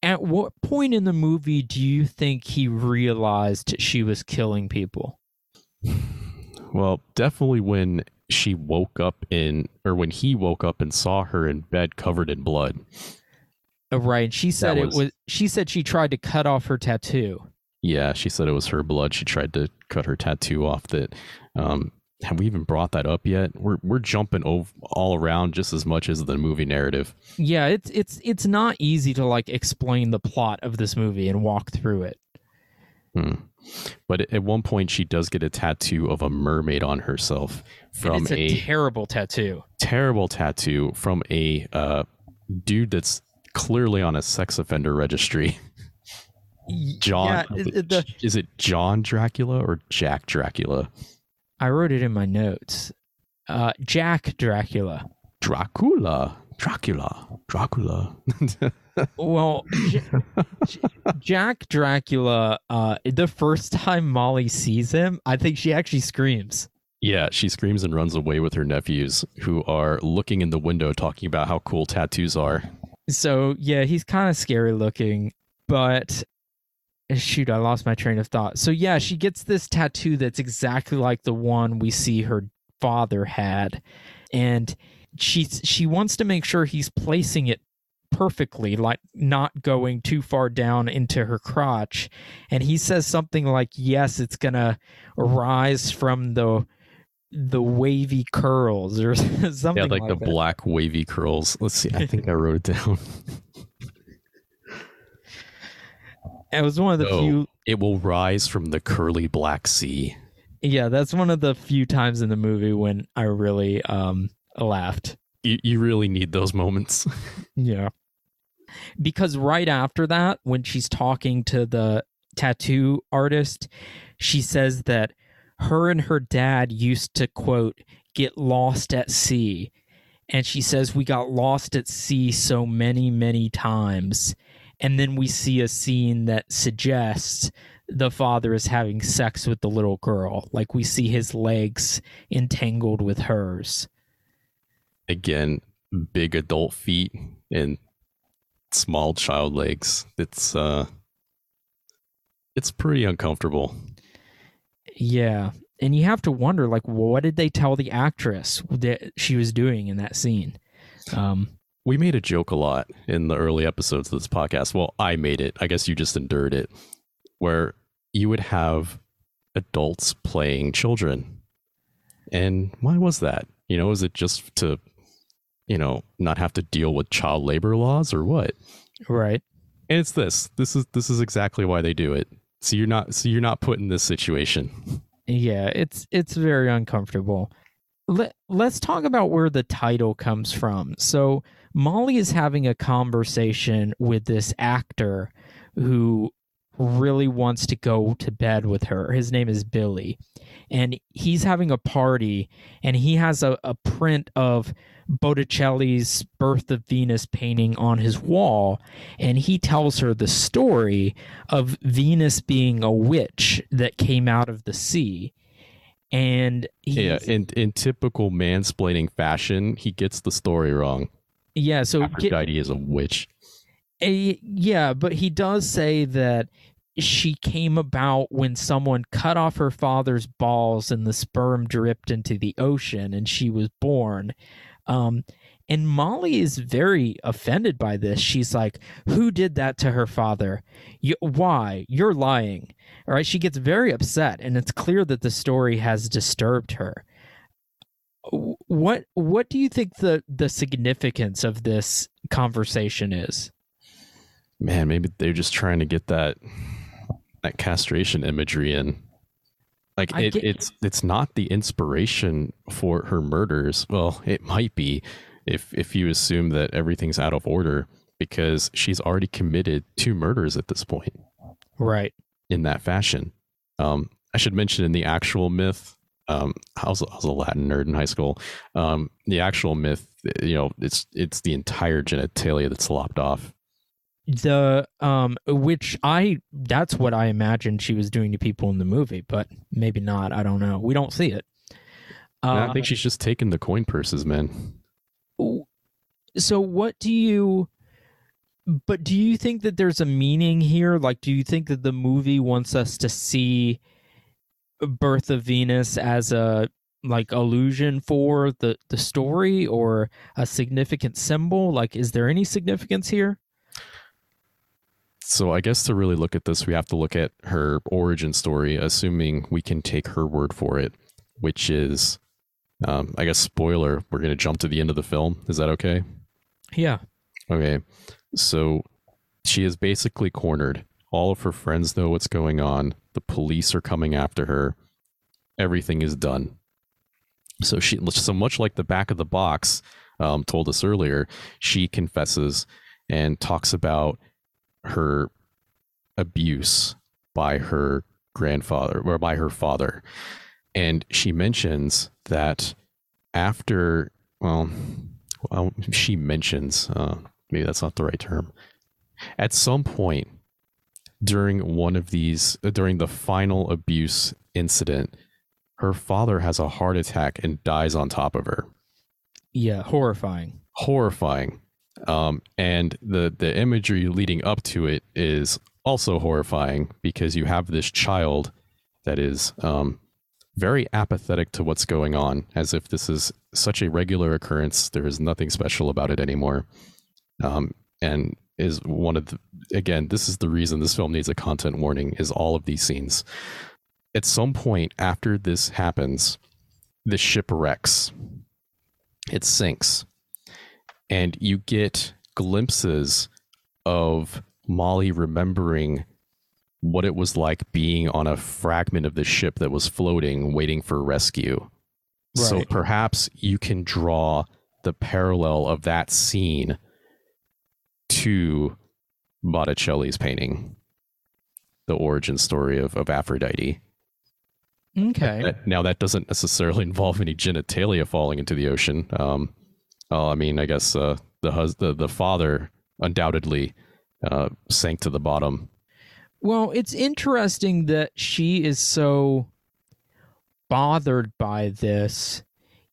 at what point in the movie do you think he realized she was killing people? Well, definitely when she woke up in, or when he woke up and saw her in bed covered in blood. Uh, Right. She said was- it was she said she tried to cut off her tattoo. Yeah, she said it was her blood. She tried to cut her tattoo off. That um, have we even brought that up yet? We're we're jumping ov- all around just as much as the movie narrative. Yeah, it's it's it's not easy to like explain the plot of this movie and walk through it. Hmm. But at one point, she does get a tattoo of a mermaid on herself from it's a, a terrible tattoo. terrible tattoo from a uh, dude that's clearly on a sex offender registry. John, Yeah, the- is it John Dracula or Jack Dracula? I wrote it in my notes. Uh, Jack Dracula. Dracula, Dracula, Dracula. Well, J- J- Jack Dracula. Uh, the first time Molly sees him, I think she actually screams. yeah, she screams and runs away with her nephews, who are looking in the window, talking about how cool tattoos are. So yeah, he's kind of scary looking, but Eh, shoot, I lost my train of thought. So yeah, she gets this tattoo that's exactly like the one we see her father had, and she she wants to make sure he's placing it perfectly, like not going too far down into her crotch. And he says something like, "Yes, it's gonna rise from the the wavy curls or something Yeah, like, like, the that. black wavy curls. Let's see. I think I wrote it down. It was one of the few. It will rise from the curly black sea. Yeah, that's one of the few times in the movie when I really um laughed. You, you really need those moments. Yeah. Because right after that, when she's talking to the tattoo artist, she says that her and her dad used to, quote, get lost at sea. And she says, We got lost at sea so many, many times. And then we see a scene that suggests the father is having sex with the little girl. Like we see his legs entangled with hers. Again, big adult feet and small child legs. It's uh it's pretty uncomfortable. Yeah. And you have to wonder, like, what did they tell the actress that she was doing in that scene? Um, We made a joke a lot in the early episodes of this podcast. Well, I made it. I guess you just endured it. Where you would have adults playing children. And why was that? You know, is it just to, you know, not have to deal with child labor laws or what? right. And it's this. This is this is exactly why they do it. So you're not so you're not put in this situation. Yeah, it's it's very uncomfortable. Let Let's talk about where the title comes from. So Molly is having a conversation with this actor who really wants to go to bed with her. His name is Billy. And he's having a party and he has a, a print of Botticelli's Birth of Venus painting on his wall. And he tells her the story of Venus being a witch that came out of the sea. And he's, Yeah, in in typical mansplaining fashion, he gets the story wrong. yeah, so get- Aphrodite is a witch. A, yeah, but he does say that she came about when someone cut off her father's balls and the sperm dripped into the ocean and she was born. Um, and Molly is very offended by this. She's like, Who did that to her father? You, why? You're lying. All right. She gets very upset, and it's clear that the story has disturbed her. What What do you think the the significance of this conversation is? Man, maybe they're just trying to get that that castration imagery in. Like it, it's it's not the inspiration for her murders. Well, it might be if if you assume that everything's out of order because she's already committed two murders at this point Right. in that fashion. Um, I should mention in the actual myth, um, I was, I was a Latin nerd in high school. Um, the actual myth, you know, it's it's the entire genitalia that's lopped off. the um which i that's what i imagined she was doing to people in the movie but maybe not i don't know we don't see it uh, I think she's just taking the coin purses, man. So what do you but do you think that there's a meaning here? Like do you think that the movie wants us to see birth of venus as a like allusion for the the story or a significant symbol? Like is there any significance here? So I guess to really look at this, we have to look at her origin story, assuming we can take her word for it, which is, um, I guess, spoiler. We're going to jump to the end of the film. Is that okay? yeah Okay. So she is basically cornered. All of her friends know what's going on. The police are coming after her. Everything is done. So she, so much like the back of the box um, told us earlier, she confesses and talks about her abuse by her grandfather or by her father. And she mentions that after, well, well she mentions, uh, maybe that's not the right term. At some point during one of these, uh, during the final abuse incident, her father has a heart attack and dies on top of her. yeah horrifying Horrifying. Um, and the the imagery leading up to it is also horrifying because you have this child that is um, very apathetic to what's going on, as if this is such a regular occurrence. There is nothing special about it anymore. Um, and is one of the again this is the reason this film needs a content warning is all of these scenes at some point after this happens the ship wrecks it sinks and you get glimpses of molly remembering what it was like being on a fragment of the ship that was floating waiting for rescue so perhaps you can draw the parallel of that scene to Botticelli's painting, the origin story of, of Aphrodite. Okay. That- now, that doesn't necessarily involve any genitalia falling into the ocean. Um, oh, I mean, I guess uh, the, hus- the the father undoubtedly uh, sank to the bottom. Well, it's interesting that she is so bothered by this,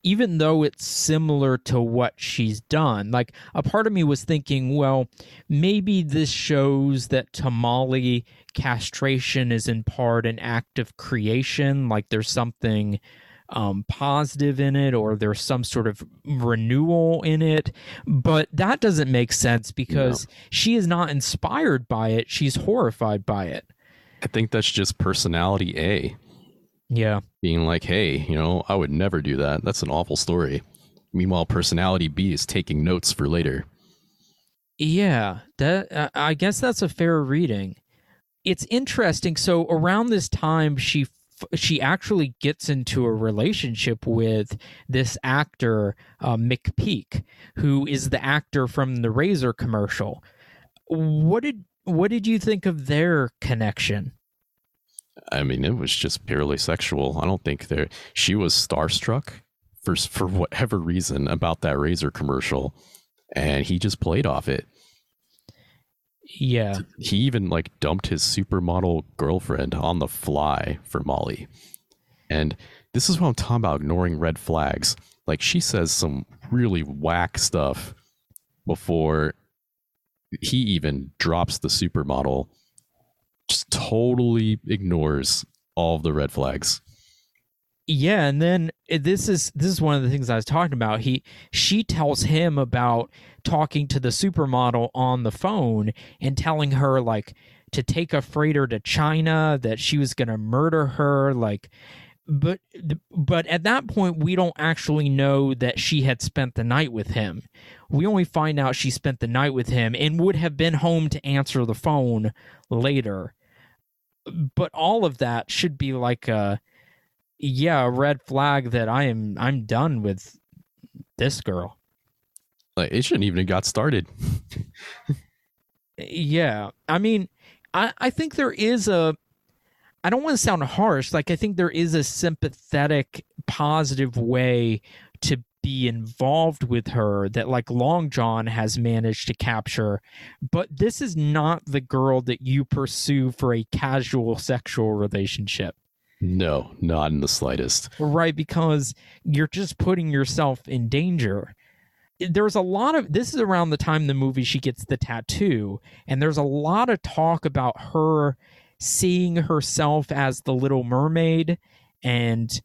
even though it's similar to what she's done. Like, a part of me was thinking, well, maybe this shows that Tamale castration is in part an act of creation. Like, there's something um, positive in it, or there's some sort of renewal in it. But that doesn't make sense because she is not inspired by it. She's horrified by it. I think that's just personality A. Yeah. being like, hey, you know, I would never do that. That's an awful story. Meanwhile, personality B is taking notes for later. Yeah, that uh, I guess that's a fair reading. It's interesting. So around this time, she she actually gets into a relationship with this actor uh, McPeak, who is the actor from the Razor commercial. What did what did you think of their connection? I mean, it was just purely sexual. I don't think there. She was starstruck for for whatever reason about that razor commercial, and he just played off it. Yeah, He even like dumped his supermodel girlfriend on the fly for Molly. And this is what I'm talking about ignoring red flags. Like she says some really whack stuff before he even drops the supermodel. Just totally ignores all of the red flags. Yeah, and then uh, this is this is one of the things I was talking about. He she tells him about talking to the supermodel on the phone and telling her like to take a freighter to China that she was going to murder her like but but at that point we don't actually know that she had spent the night with him. We only find out she spent the night with him and would have been home to answer the phone later. But all of that should be like a yeah, a red flag that I am I'm done with this girl. Like it shouldn't even have got started. Yeah. I mean, I I think there is a I don't want to sound harsh, like I think there is a sympathetic positive way to be involved with her that like Long John has managed to capture, but this is not the girl that you pursue for a casual sexual relationship. No, not in the slightest. right because you're just putting yourself in danger there's a lot of this is around the time the movie she gets the tattoo and there's a lot of talk about her seeing herself as the little mermaid and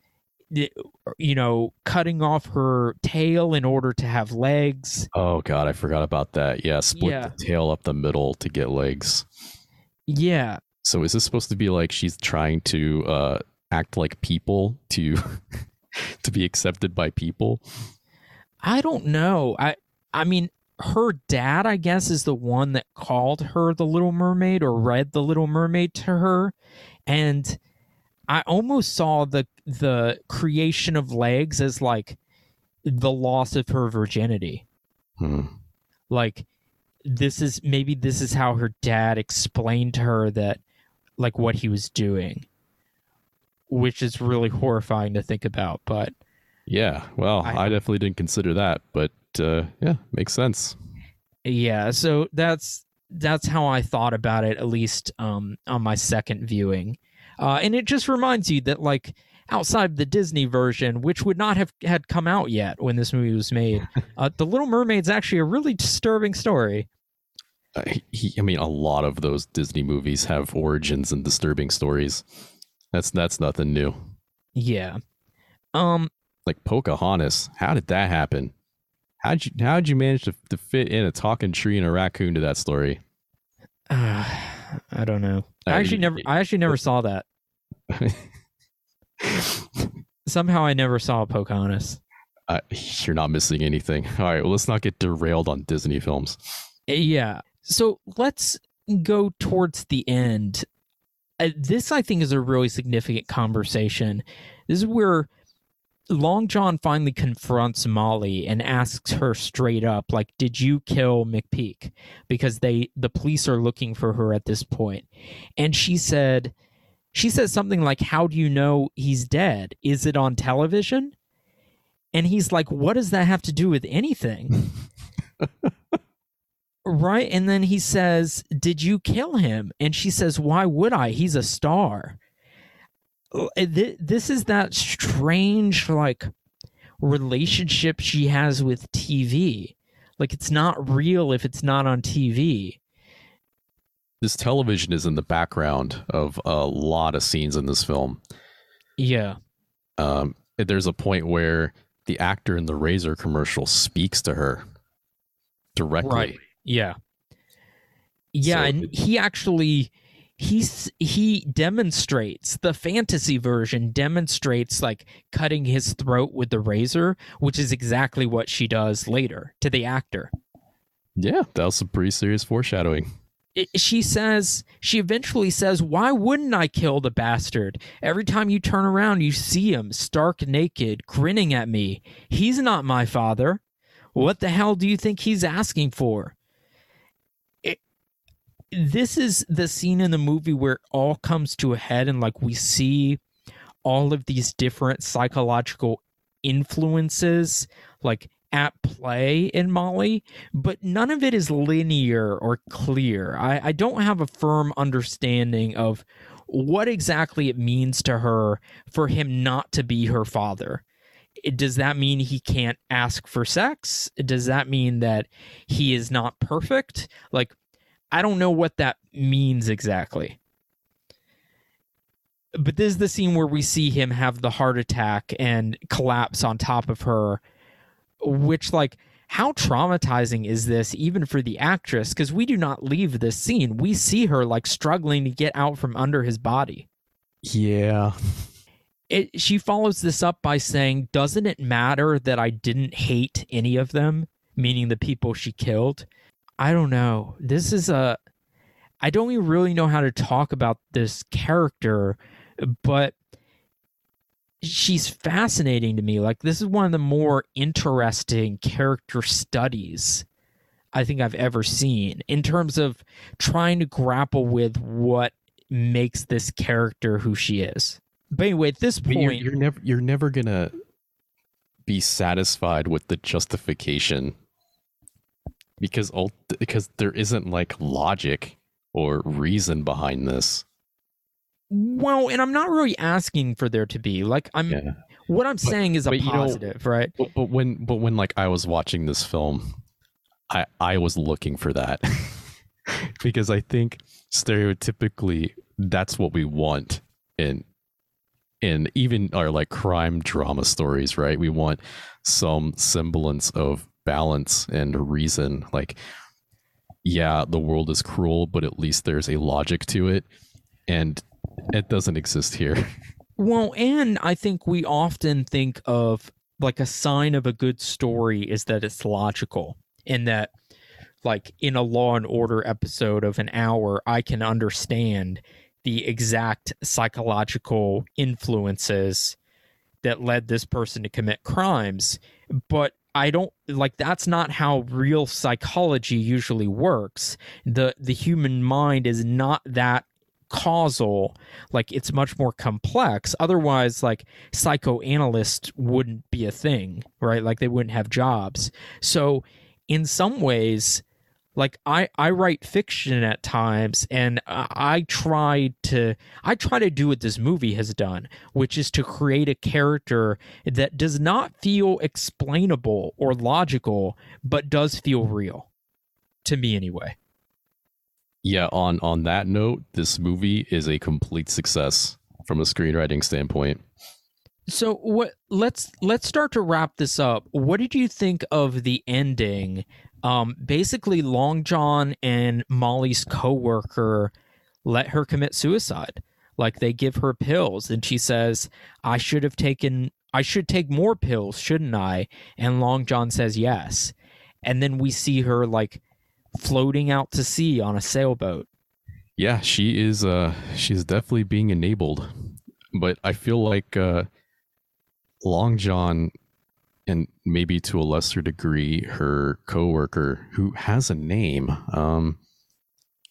you know cutting off her tail in order to have legs Oh god, I forgot about that. Yeah, split Yeah. the tail up the middle to get legs. yeah So is this supposed to be like she's trying to uh act like people to to be accepted by people? I don't know. I I mean her dad I guess is the one that called her the little mermaid or read the little mermaid to her and I almost saw the the creation of legs as like the loss of her virginity. Hmm. Like this is maybe this is how her dad explained to her that like what he was doing. Which is really horrifying to think about, but Yeah, well, I- I, definitely didn't consider that, but uh yeah, makes sense. yeah so that's that's how i thought about it at least um on my second viewing uh and it just reminds you that like outside the disney version which would not have had come out yet when this movie was made uh the little mermaid's actually a really disturbing story Uh, he, I mean, a lot of those Disney movies have origins and disturbing stories. That's that's nothing new. yeah um Like Pocahontas, how did that happen? How'd you how'd you manage to, to fit in a talking tree and a raccoon to that story? Uh, I don't know. I Uh, actually y- never. I actually never saw that. Somehow, I never saw Pocahontas. Uh, you're not missing anything. All right, well, let's not get derailed on Disney films. Uh, Yeah. So let's go towards the end. Uh, this, I think, is a really significant conversation. This is where Long John finally confronts Molly and asks her straight up, like, "Did you kill McPeak?" Because they, the police, are looking for her at this point. and she said, she says something like, "How do you know he's dead? Is it on television?" And he's like, "What does that have to do with anything?" Right. And then he says, Did you kill him? And she says, Why would I? He's a star. This is that strange, like, relationship she has with TV. Like, it's not real if it's not on TV. This television is in the background of a lot of scenes in this film. Yeah. Um, there's a point where the actor in the Razor commercial speaks to her directly. Right. Yeah. Yeah. So and it- he actually. He's he demonstrates the fantasy version demonstrates like cutting his throat with the razor, which is exactly what she does later to the actor. Yeah, that was some pretty serious foreshadowing. it, she says she eventually says why wouldn't i kill the bastard every time you turn around you see him stark naked grinning at me he's not my father what the hell do you think he's asking for this is the scene in the movie where it all comes to a head and like we see all of these different psychological influences like at play in molly but none of it is linear or clear. I, I don't have a firm understanding of what exactly it means to her for him not to be her father. Does that mean he can't ask for sex? Does that mean that he is not perfect? Like, I don't know what that means exactly. But this is the scene where we see him have the heart attack and collapse on top of her, which, like, how traumatizing is this even for the actress? Because we do not leave this scene. We see her like struggling to get out from under his body. Yeah. it, she follows this up by saying doesn't it matter that i didn't hate any of them? Meaning the people she killed i don't know this is a i don't even really know how to talk about this character but she's fascinating to me. Like this is one of the more interesting character studies I think I've ever seen in terms of trying to grapple with what makes this character who she is. But anyway, at this But you're, point, you're never you're never gonna be satisfied with the justification because ult- because there isn't like logic or reason behind this. well, and I'm not really asking for there to be like I'm. Yeah. What I'm saying is a but you know- positive, right? But, but when but when like I was watching this film, I I was looking for that because I think stereotypically that's what we want in in even our like crime drama stories, right? We want some semblance of balance and reason. Like, yeah, the world is cruel, but at least there's a logic to it, and it doesn't exist here. Well, and I think we often think of like a sign of a good story is that it's logical, and that, like, in a Law and Order episode of an hour, I can understand the exact psychological influences that led this person to commit crimes. But I don't like that's not how real psychology usually works. The the human mind is not that causal. Like it's much more complex. Otherwise like psychoanalysts wouldn't be a thing right? Like they wouldn't have jobs. So in some ways like i i write fiction at times and i, I try to i try to do what this movie has done which is to create a character that does not feel explainable or logical but does feel real to me anyway yeah on on that note this movie is a complete success from a screenwriting standpoint So what let's let's start to wrap this up. What did you think of the ending? Um basically Long John and Molly's coworker let her commit suicide. Like they give her pills and she says, "I should have taken I should take more pills, shouldn't I?" And Long John says yes. And then we see her like floating out to sea on a sailboat. Yeah, she is. Uh, she's definitely being enabled, but I feel like uh, Long John, and maybe to a lesser degree, her coworker, who has a name. Um,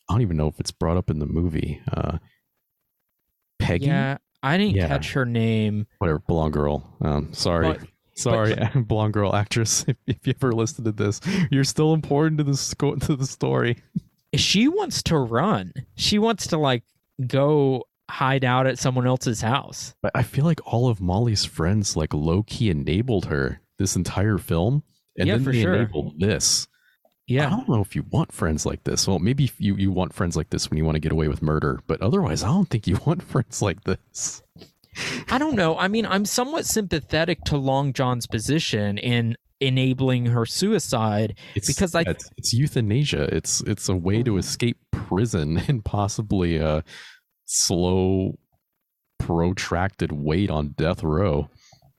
I don't even know if it's brought up in the movie. Uh, Peggy, Yeah, I didn't Yeah. catch her name. whatever, blonde girl. Um, sorry. But- Sorry, blonde girl actress. If, if you ever listened to this, you're still important to the sco- to the story. she wants to run. She wants to like go hide out at someone else's house. But I feel like all of Molly's friends like low key enabled her this entire film, and Yeah, then for they sure. enabled this. Yeah, I don't know if you want friends like this. Well, maybe you you want friends like this when you want to get away with murder, but otherwise, I don't think you want friends like this. I don't know. I mean, I'm somewhat sympathetic to Long John's position in enabling her suicide It's Because I- it's, it's euthanasia. It's it's a way to mm. escape prison and possibly a slow, protracted wait on death row.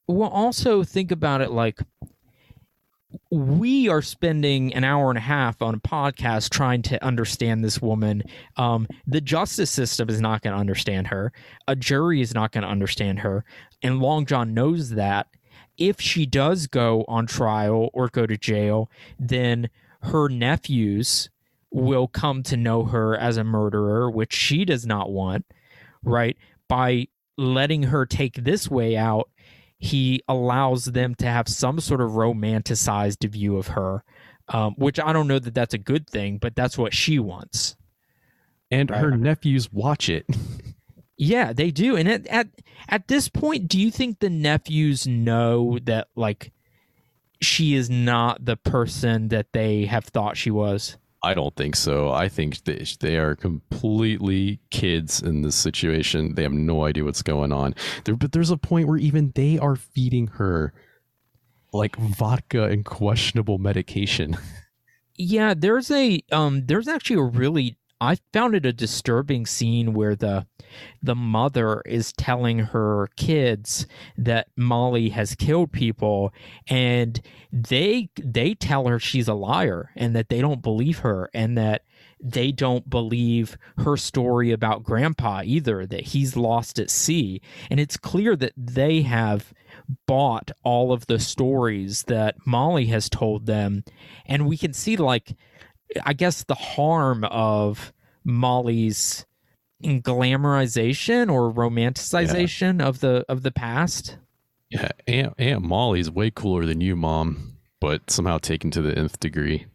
Well also think about it like we are spending an hour and a half on a podcast trying to understand this woman. Um, the justice system is not going to understand her. A jury is not going to understand her. And long john knows that. If she does go on trial or go to jail then her nephews will come to know her as a murderer which she does not want right? By letting her take this way out he allows them to have some sort of romanticized view of her, um, which I don't know that that's a good thing, but that's what she wants. And her nephews watch it. Yeah, they do. And at, at at this point, do you think the nephews know that like she is not the person that they have thought she was? I don't think so. I think they, they are completely kids in this situation. They have no idea what's going on. There, but there's a point where even they are feeding her like vodka and questionable medication. Yeah, there's a um there's actually a really I found it a disturbing scene where the the mother is telling her kids that Molly has killed people and they they tell her she's a liar and that they don't believe her and that they don't believe her story about grandpa either that he's lost at sea. And it's clear that they have bought all of the stories that Molly has told them. And we can see like I guess the harm of Molly's glamorization or romanticization of the of the past. Yeah, Aunt, Aunt Molly's way cooler than you, mom, but somehow taken to the nth degree.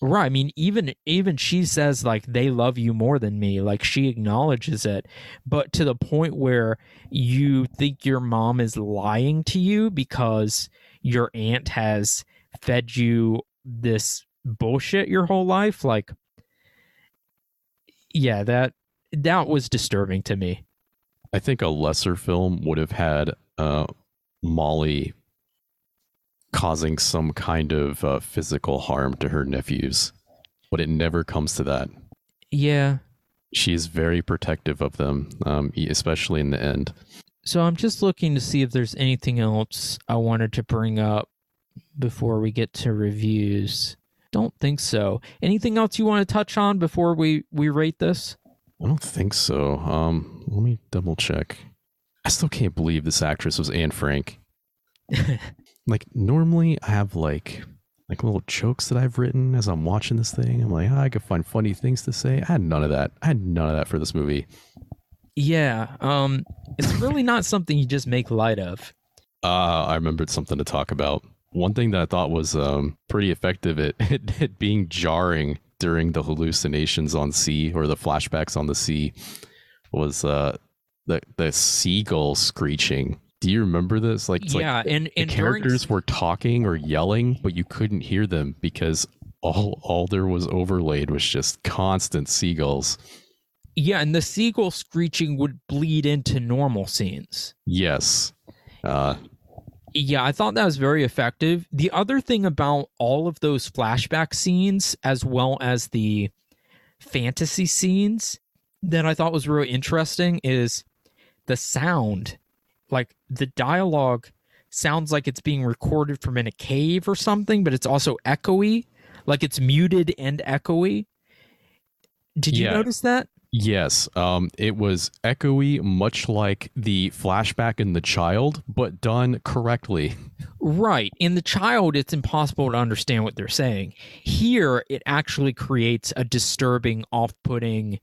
Right. I mean, even even she says like they love you more than me. Like she acknowledges it, but to the point where you think your mom is lying to you because your aunt has fed you this bullshit your whole life. Like, yeah, that that was disturbing to me. I think a lesser film would have had uh, Molly causing some kind of uh, physical harm to her nephews, but it never comes to that. Yeah. She is very protective of them, um, especially in the end. So I'm just looking to see if there's anything else I wanted to bring up before we get to reviews. Don't think so. Anything else you want to touch on before we we rate this? I don't think so. Um, let me double check. I still can't believe this actress was Anne Frank. like normally, I have like like little jokes that I've written as I'm watching this thing. I'm like, "Ah, I could find funny things to say. I had none of that. I had none of that for this movie. Yeah, um it's really not something you just make light of. Uh, I remembered something to talk about. One thing that I thought was um, pretty effective at, at, at being jarring during the hallucinations on sea or the flashbacks on the sea was uh, the the seagull screeching. Do you remember this? Like, it's yeah, like and the and during- characters were talking or yelling, but you couldn't hear them because all all there was overlaid was just constant seagulls. yeah, and the seagull screeching would bleed into normal scenes. Yes, Uh, Yeah, I thought that was very effective. The other thing about all of those flashback scenes, as well as the fantasy scenes, that I thought was really interesting is the sound. Like the dialogue sounds like it's being recorded from in a cave or something, but it's also echoey, like it's muted and echoey. Did you Yeah. notice that? Yes, um, it was echoey, much like the flashback in The Child, but done correctly. Right. In the child, it's impossible to understand what they're saying. Here, it actually creates a disturbing, off putting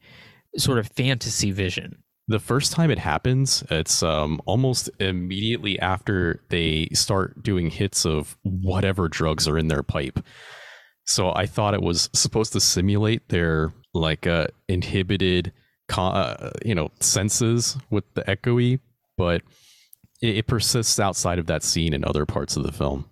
sort of fantasy vision. The first time it happens, it's um, almost immediately after they start doing hits of whatever drugs are in their pipe. So I thought it was supposed to simulate their like uh, inhibited, co- uh, you know, senses with the echoey, but it, it persists outside of that scene in other parts of the film.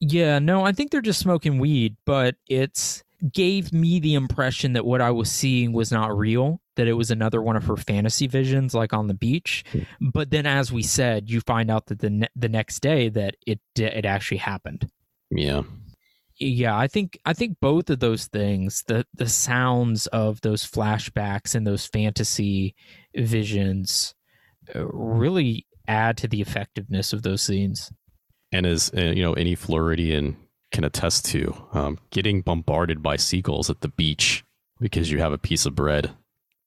Yeah, no, I think they're just smoking weed, but it's gave me the impression that what I was seeing was not real, that it was another one of her fantasy visions like on the beach. But then as we said, you find out that the ne- the next day that it it actually happened. Yeah. Yeah i think i think both of those things the the sounds of those flashbacks and those fantasy visions uh, really add to the effectiveness of those scenes. And as uh, you know any floridian can attest to um, getting bombarded by seagulls at the beach because you have a piece of bread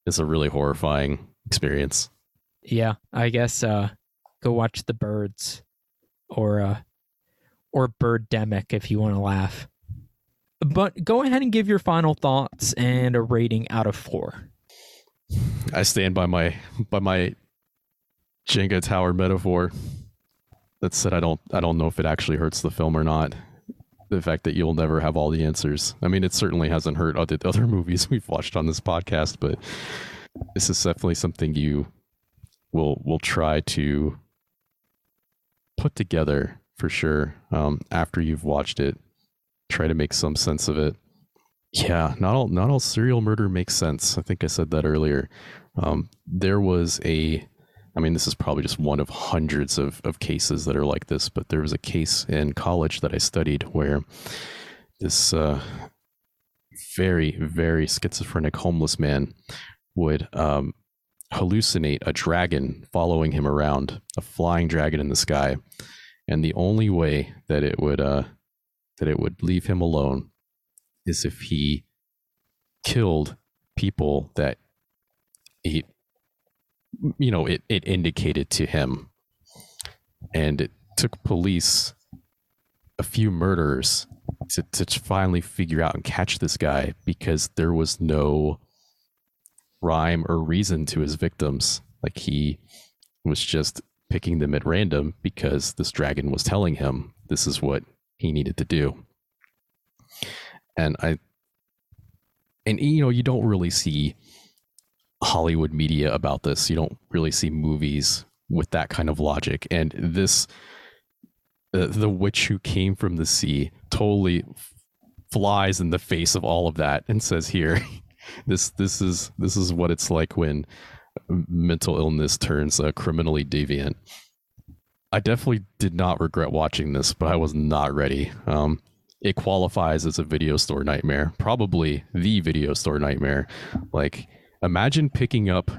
is a really horrifying experience. Yeah i guess uh go watch the birds or uh or birdemic if you want to laugh. But go ahead and give your final thoughts and a rating out of four. I stand by my by my jenga tower metaphor that said i don't i don't know if it actually hurts the film or not. The fact that you'll never have all the answers. I mean it certainly hasn't hurt other other movies we've watched on this podcast but this is definitely something you will will try to put together for sure. Um, after you've watched it try to make some sense of it. Yeah not all not all serial murder makes sense. I think i said that earlier. Um, there was a i mean this is probably just one of hundreds of, of cases that are like this but there was a case in college that i studied where this uh, very very schizophrenic homeless man would um, hallucinate a dragon following him around, a flying dragon in the sky, and the only way that it would uh, that it would leave him alone is if he killed people that he, you know, it it indicated to him, and it took police a few murders to to finally figure out and catch this guy because there was no rhyme or reason to his victims. Like he was just picking them at random because this dragon was telling him this is what he needed to do. And I, and you know, you don't really see Hollywood media about this. You don't really see movies with that kind of logic. And this, uh, the witch who came from the sea, totally flies in the face of all of that and says, "Here, this this is this is what it's like when mental illness turns uh, criminally deviant." I definitely did not regret watching this, but I was not ready. Um, it qualifies as a video store nightmare, probably the video store nightmare. Like, imagine picking up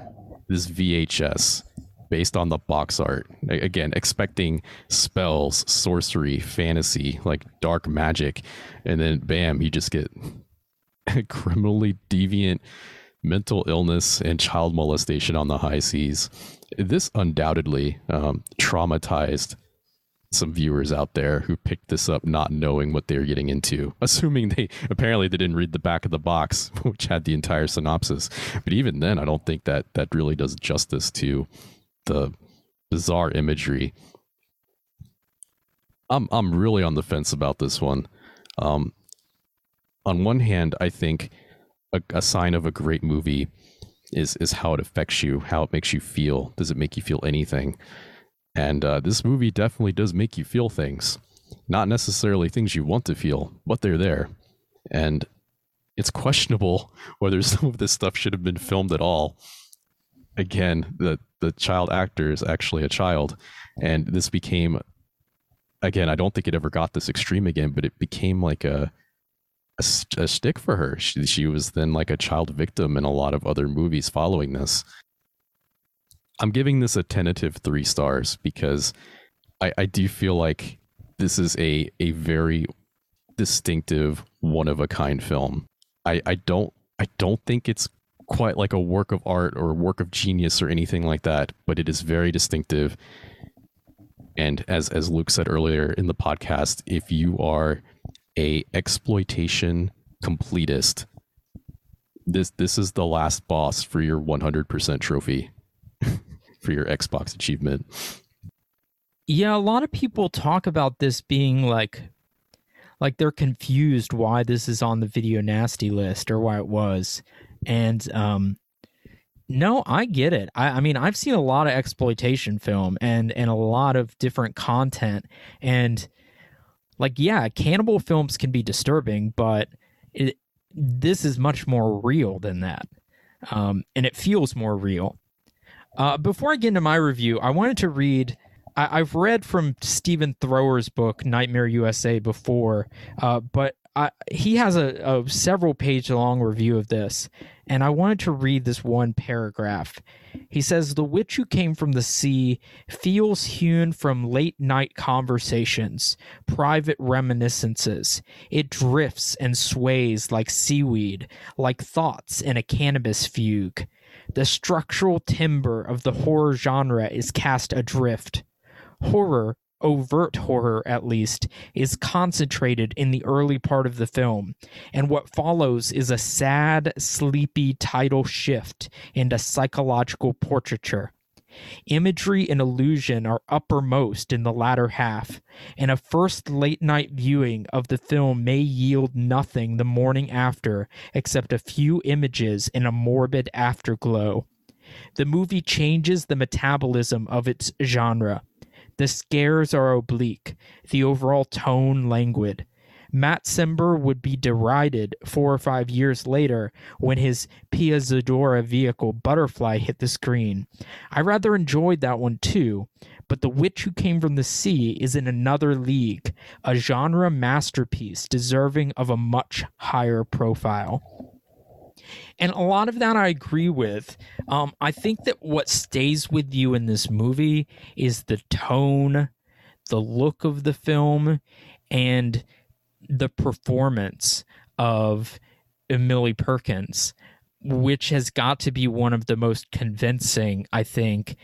this VHS based on the box art. Again, expecting spells, sorcery, fantasy, like dark magic, and then bam, you just get criminally deviant mental illness and child molestation on the high seas. This undoubtedly um, traumatized some viewers out there who picked this up not knowing what they were getting into, assuming they apparently they didn't read the back of the box, which had the entire synopsis. But even then, I don't think that that really does justice to the bizarre imagery. I'm I'm really on the fence about this one. Um, on one hand, I think a, a sign of a great movie is is how it affects you, how it makes you feel. Does it make you feel anything? And uh, this movie definitely does make you feel things, not necessarily things you want to feel, but they're there. And it's questionable whether some of this stuff should have been filmed at all. Again, the the child actor is actually a child, and this became again. I don't think it ever got this extreme again, but it became like a a, a stick for her. She, she was then like a child victim in a lot of other movies following this. I'm giving this a tentative three stars because I, I do feel like this is a a very distinctive, one of a kind film. I, I don't I don't think it's quite like a work of art or work of genius or anything like that, but it is very distinctive. And as as Luke said earlier in the podcast, if you are a exploitation completist, this this is the last boss for your 100% trophy for your Xbox achievement. Yeah, a lot of people talk about this being like like they're confused why this is on the video nasty list or why it was. And um no, I get it. I, I mean, I've seen a lot of exploitation film and and a lot of different content, and like, yeah, cannibal films can be disturbing, but it, this is much more real than that, um, and it feels more real. Uh, before I get into my review, I wanted to read. I, have read from Stephen Thrower's book Nightmare USA before, uh, but I, he has a, a several page long review of this, and I wanted to read this one paragraph. He says, The witch who came from the sea feels hewn from late night conversations, private reminiscences. It drifts and sways like seaweed, like thoughts in a cannabis fugue. The structural timber of the horror genre is cast adrift. Horror overt horror at least, is concentrated in the early part of the film, and what follows is a sad, sleepy tidal shift into psychological portraiture. Imagery and illusion are uppermost in the latter half, and a first late night viewing of the film may yield nothing the morning after except a few images and a morbid afterglow. The movie changes the metabolism of its genre the scares are oblique, the overall tone languid. Matt Cimber would be derided four or five years later when his Pia Zadora vehicle Butterfly hit the screen. I rather enjoyed that one too, but The Witch Who Came from the Sea is in another league, a genre masterpiece deserving of a much higher profile. And a lot of that I agree with. Um, I think that what stays with you in this movie is the tone, the look of the film, and the performance of Millie Perkins, which has got to be one of the most convincing, I think,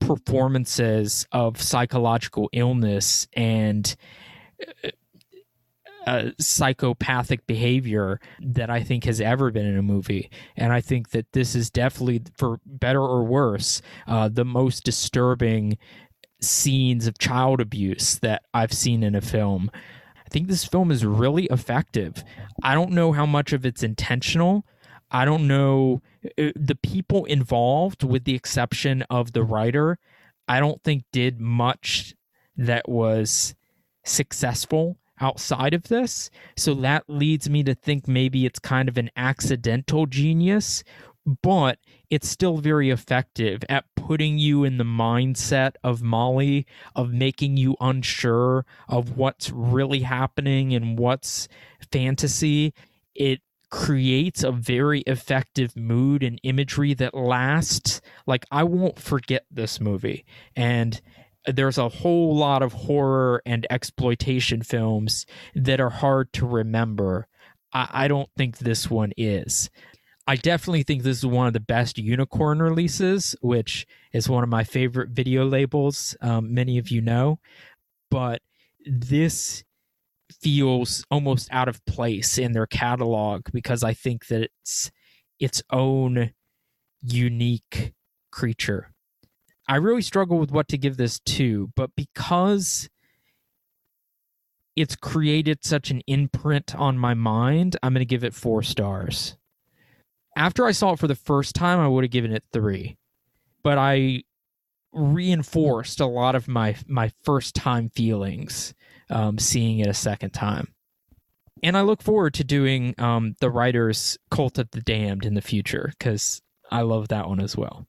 performances of psychological illness and uh, psychopathic behavior that I think has ever been in a movie. And I think that this is definitely, for better or worse, uh, the most disturbing scenes of child abuse that I've seen in a film. I think this film is really effective. I don't know how much of it's intentional. I don't know uh, the people involved, with the exception of the writer, I don't think did much that was successful outside of this. So that leads me to think maybe it's kind of an accidental genius, but it's still very effective at putting you in the mindset of Molly, of making you unsure of what's really happening and what's fantasy. It creates a very effective mood and imagery that lasts. Like, I won't forget this movie. And there's a whole lot of horror and exploitation films that are hard to remember. I, I don't think this one is. I definitely think this is one of the best unicorn releases, which is one of my favorite video labels. Um, many of you know, but this feels almost out of place in their catalog because I think that it's its own unique creature. I really struggle with what to give this to, but because it's created such an imprint on my mind, I'm going to give it four stars. After I saw it for the first time, I would have given it three, but I reinforced a lot of my my first time feelings um, seeing it a second time. And I look forward to doing um, the writer's Cult of the Damned in the future because I love that one as well.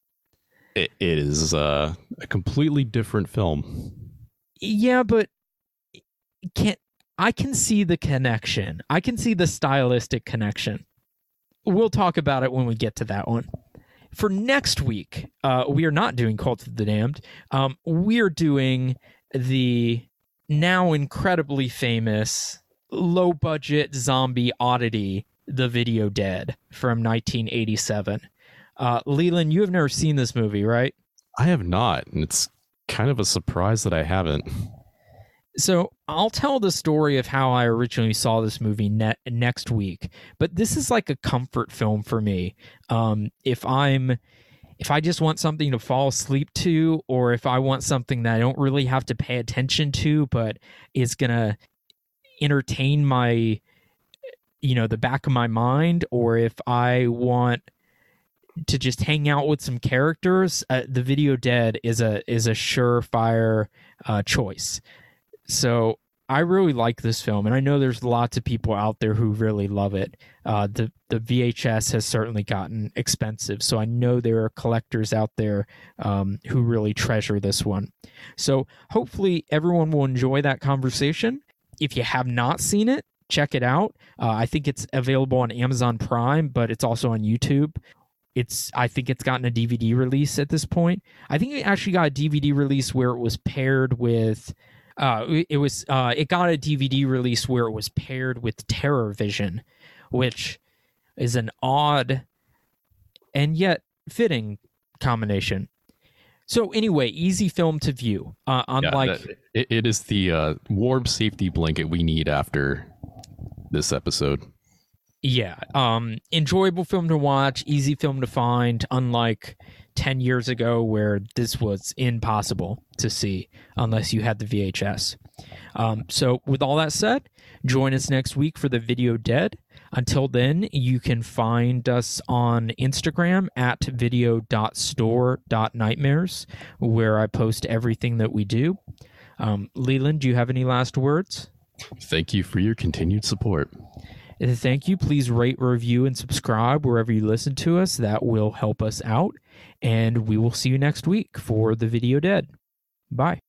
It, it is uh, a completely different film. Yeah, but can I can see the connection. I can see the stylistic connection. We'll talk about it when we get to that one. For next week, uh, we are not doing Cult of the Damned. Um, we're doing the now incredibly famous low budget zombie oddity, The Video Dead from 1987. Uh, Leland, you have never seen this movie, right? I have not, and it's kind of a surprise that I haven't. So I'll tell the story of how I originally saw this movie ne- next week, but this is like a comfort film for me. Um, if I'm if I just want something to fall asleep to, or if I want something that I don't really have to pay attention to, but is gonna entertain my, you know, the back of my mind, or if I want to just hang out with some characters, uh, the Video Dead is a is a surefire uh, choice. So I really like this film, and I know there's lots of people out there who really love it. Uh, the the VHS has certainly gotten expensive, so I know there are collectors out there um, who really treasure this one. So hopefully everyone will enjoy that conversation. If you have not seen it, check it out. Uh, I think it's available on Amazon Prime, but it's also on YouTube. It's I think it's gotten a DVD release at this point. I think it actually got a DVD release where it was paired with uh, it was uh, it got a DVD release where it was paired with Terror Vision, which is an odd and yet fitting combination. So anyway, easy film to view. Uh, unlike yeah, it, it is the uh, warm safety blanket we need after this episode. Yeah, um, enjoyable film to watch, easy film to find. Unlike 10 years ago where this was impossible to see unless you had the VHS. Um, so, with all that said, join us next week for the video dead. Until then, you can find us on Instagram at video.store.nightmares, where I post everything that we do. Um, Leland, do you have any last words? Thank you for your continued support. Thank you. Please rate, review, and subscribe wherever you listen to us. That will help us out. And we will see you next week for the video dead. Bye.